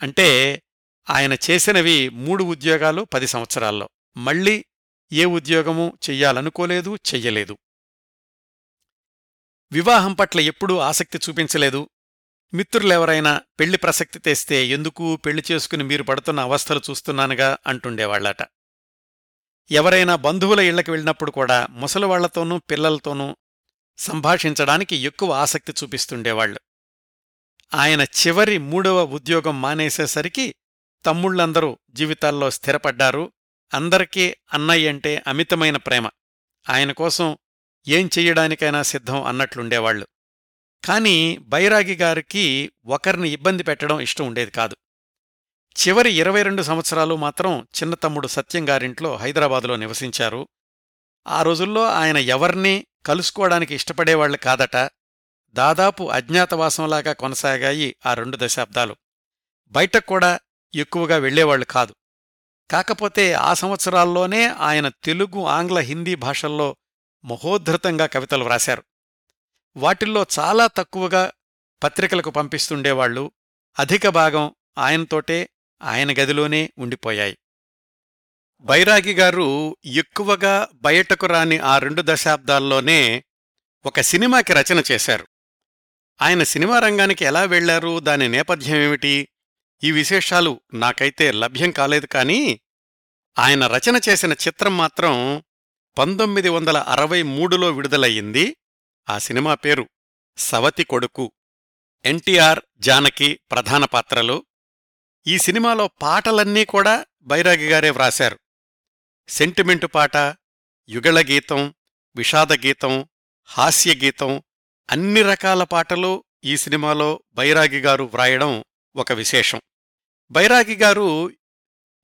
అంటే ఆయన చేసినవి మూడు ఉద్యోగాలు పది సంవత్సరాల్లో. మళ్ళీ ఏ ఉద్యోగమూ చెయ్యాలనుకోలేదు చెయ్యలేదు. వివాహం పట్ల ఎప్పుడూ ఆసక్తి చూపించలేదు. మిత్రులెవరైనా పెళ్ళి ప్రసక్తి తెస్తే ఎందుకు పెళ్ళి చేసుకుని మీరు పడుతున్న అవస్థలు చూస్తున్నానుగా అంటుండేవాళ్ళట ఎవరైనా బంధువుల ఇళ్ళకు వెళ్ళినప్పుడు కూడా ముసలివాళ్ళతోనూ పిల్లలతోనూ సంభాషించడానికి ఎక్కువ ఆసక్తి చూపిస్తుండేవాళ్ళు ఆయన చివరి మూడవ ఉద్యోగం మానేసేసరికి తమ్ముళ్ళందరూ జీవితాల్లో స్థిరపడ్డారు. అందరికీ అన్నయ్యంటే అమితమైన ప్రేమ. ఆయన కోసం ఏం చెయ్యడానికైనా సిద్ధం అన్నట్లుండేవాళ్ళు కాని బైరాగి గారికి ఒకరిని ఇబ్బంది పెట్టడం ఇష్టం ఉండేది కాదు. చివరి ఇరవై రెండు సంవత్సరాలు మాత్రం చిన్న తమ్ముడు సత్యం గారింట్లో హైదరాబాదులో నివసించారు. ఆ రోజుల్లో ఆయన ఎవర్నీ కలుసుకోవడానికి ఇష్టపడేవాళ్ళు కాదట. దాదాపు అజ్ఞాతవాసంలాగా కొనసాగాయి ఆ రెండు దశాబ్దాలు. బయటకు కూడా ఎక్కువగా వెళ్ళేవాళ్ళు కాదు. కాకపోతే ఆ సంవత్సరాల్లోనే ఆయన తెలుగు ఆంగ్ల హిందీ భాషల్లో మహోద్ధృతంగా కవితలు వ్రాశారు. వాటిల్లో చాలా తక్కువగా పత్రికలకు పంపిస్తుండేవాళ్ళు అధిక భాగం ఆయనతోటే ఆయన గదిలోనే ఉండిపోయాయి. బైరాగి గారు ఎక్కువగా బయటకు రాని ఆ రెండు దశాబ్దాల్లోనే ఒక సినిమాకి రచన చేశారు. ఆయన సినిమా రంగానికి ఎలా వెళ్ళారు దాని నేపథ్యం ఏమిటి ఈ విశేషాలు నాకైతే లభ్యం కాలేదు కానీ ఆయన రచన చేసిన చిత్రం మాత్రం పంతొమ్మిది వందల అరవై మూడులో విడుదలయ్యింది. ఆ సినిమా పేరు సవతి కొడుకు ఎన్టీఆర్ జానకి ప్రధాన పాత్రలు. ఈ సినిమాలో పాటలన్నీ కూడా బైరాగి గారే వ్రాశారు. సెంటిమెంటు పాట యుగళగీతం విషాదగీతం హాస్యగీతం అన్ని రకాల పాటలు ఈ సినిమాలో బైరాగి గారు వ్రాయడం ఒక విశేషం. బైరాగి గారు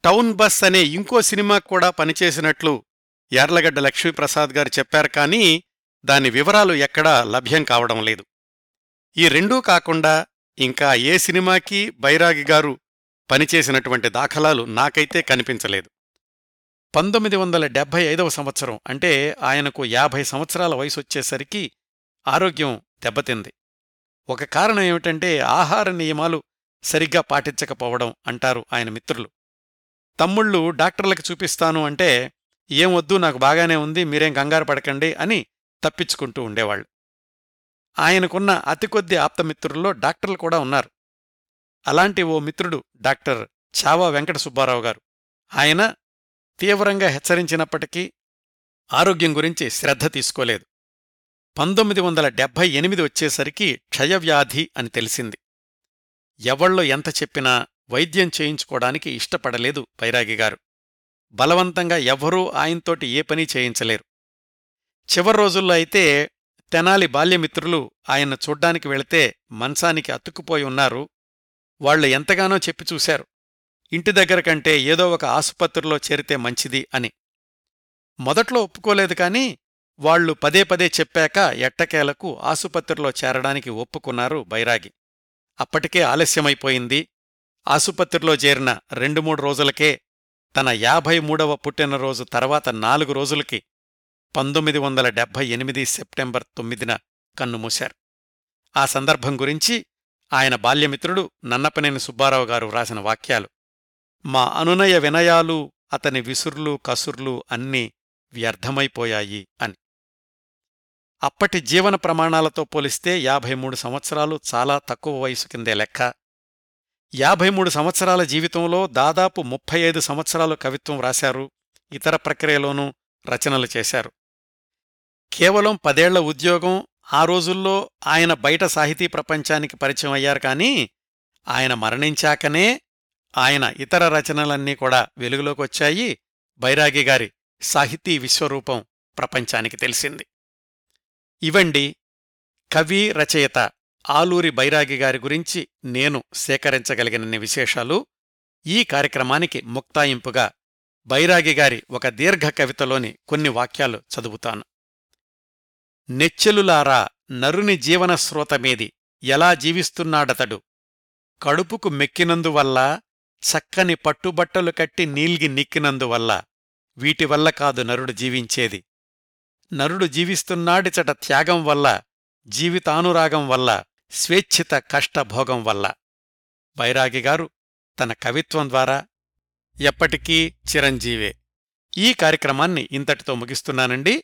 టౌన్ బస్ అనే ఇంకో సినిమా కూడా పనిచేసినట్లు యార్లగడ్డ లక్ష్మీప్రసాద్ గారు చెప్పారు కానీ దాని వివరాలు ఎక్కడా లభ్యం కావడం లేదు. ఈ రెండూ కాకుండా ఇంకా ఏ సినిమాకి బైరాగి గారు పనిచేసినటువంటి దాఖలాలు నాకైతే కనిపించలేదు. పంతొమ్మిది వందల డెబ్భై ఐదవ సంవత్సరం అంటే ఆయనకు యాభై సంవత్సరాల వయసొచ్చేసరికి ఆరోగ్యం దెబ్బతింది. ఒక కారణం ఏమిటంటే ఆహార నియమాలు సరిగ్గా పాటించకపోవడం అంటారు ఆయన మిత్రులు. తమ్ముళ్ళు డాక్టర్లకు చూపిస్తాను అంటే ఏం వద్దు నాకు బాగానే ఉంది మీరేం కంగారు పడకండి అని తప్పించుకుంటూ ఉండేవాళ్ళు. ఆయనకున్న అతి కొద్ది ఆప్తమిత్రుల్లో డాక్టర్లు కూడా ఉన్నారు. అలాంటి ఓ మిత్రుడు డాక్టర్ చావా వెంకట సుబ్బారావు గారు. ఆయన తీవ్రంగా హెచ్చరించినప్పటికీ ఆరోగ్యం గురించి శ్రద్ధ తీసుకోలేదు. పంతొమ్మిది వందల డెబ్భై ఎనిమిది వచ్చేసరికి క్షయవ్యాధి అని తెలిసింది. ఎవళ్ళో ఎంత చెప్పినా వైద్యం చేయించుకోడానికి ఇష్టపడలేదు బైరాగిగారు బలవంతంగా ఎవ్వరూ ఆయనతోటి ఏ పని చేయించలేరు. చివరి రోజుల్లో అయితే తెనాలి బాల్యమిత్రులు ఆయన చూడ్డానికి వెళితే మంచానికి అతుక్కుపోయి ఉన్నారు వాళ్ళు ఎంతగానో చెప్పి చూశారు. ఇంటి దగ్గర కంటే ఏదో ఒక ఆసుపత్రిలో చేరితే మంచిది అని. మొదట్లో ఒప్పుకోలేదు కాని వాళ్ళు పదే పదే చెప్పాక ఎట్టకేలకు ఆసుపత్రిలో చేరడానికి ఒప్పుకున్నారు బైరాగి. అప్పటికే ఆలస్యమైపోయింది. ఆసుపత్రిలో చేరిన రెండు మూడు రోజులకే తన యాభై మూడవ పుట్టినరోజు తర్వాత నాలుగు రోజులకి పంతొమ్మిది వందల డెబ్భై ఎనిమిది సెప్టెంబర్ తొమ్మిదిన కన్నుమూశారు ఆ సందర్భం గురించి ఆయన బాల్యమిత్రుడు నన్నపనేని సుబ్బారావు గారు వ్రాసిన వాక్యాలు. మా అనునయ వినయాలు అతని విసుర్లు కసుర్లు అన్నీ వ్యర్థమైపోయాయి అని. అప్పటి జీవన ప్రమాణాలతో పోలిస్తే యాభై మూడు సంవత్సరాలు చాలా తక్కువ వయసు కిందే లెక్క. యాభై మూడు సంవత్సరాల జీవితంలో దాదాపు ముప్పై ఐదు సంవత్సరాలు కవిత్వం రాశారు ఇతర ప్రక్రియలోనూ రచనలు చేశారు. కేవలం పదేళ్ళ ఉద్యోగం ఆ రోజుల్లో ఆయన బయట సాహితీ ప్రపంచానికి పరిచయం అయ్యారు కానీ ఆయన మరణించాకనే ఆయన ఇతర రచనలన్నీ కూడా వెలుగులోకొచ్చాయి. బైరాగి గారి సాహితీ విశ్వరూపం ప్రపంచానికి తెలిసింది. ఇవండి కవి రచయిత ఆలూరి బైరాగి గారి గురించి నేను సేకరించగలిగినన్ని విశేషాలు. ఈ కార్యక్రమానికి ముక్తాయింపుగా బైరాగి గారి ఒక దీర్ఘ కవితలోని కొన్ని వాక్యాలు చదువుతాను. నెచ్చెలులారా నరుని జీవనస్రోతమేది ఎలా జీవిస్తున్నాడతడు? కడుపుకు మెక్కినందువల్ల చక్కని పట్టుబట్టలు కట్టి నీల్గి నిక్కినందువల్ల వీటివల్ల కాదు నరుడు జీవించేది. నరుడు జీవిస్తున్నాడిచట త్యాగం వల్ల జీవితానురాగం వల్ల స్వేచ్ఛిత కష్టభోగం వల్ల. బైరాగిగారు తన కవిత్వం ద్వారా ఎప్పటికీ చిరంజీవే. ఈ కార్యక్రమాన్ని ఇంతటితో ముగిస్తున్నానండి.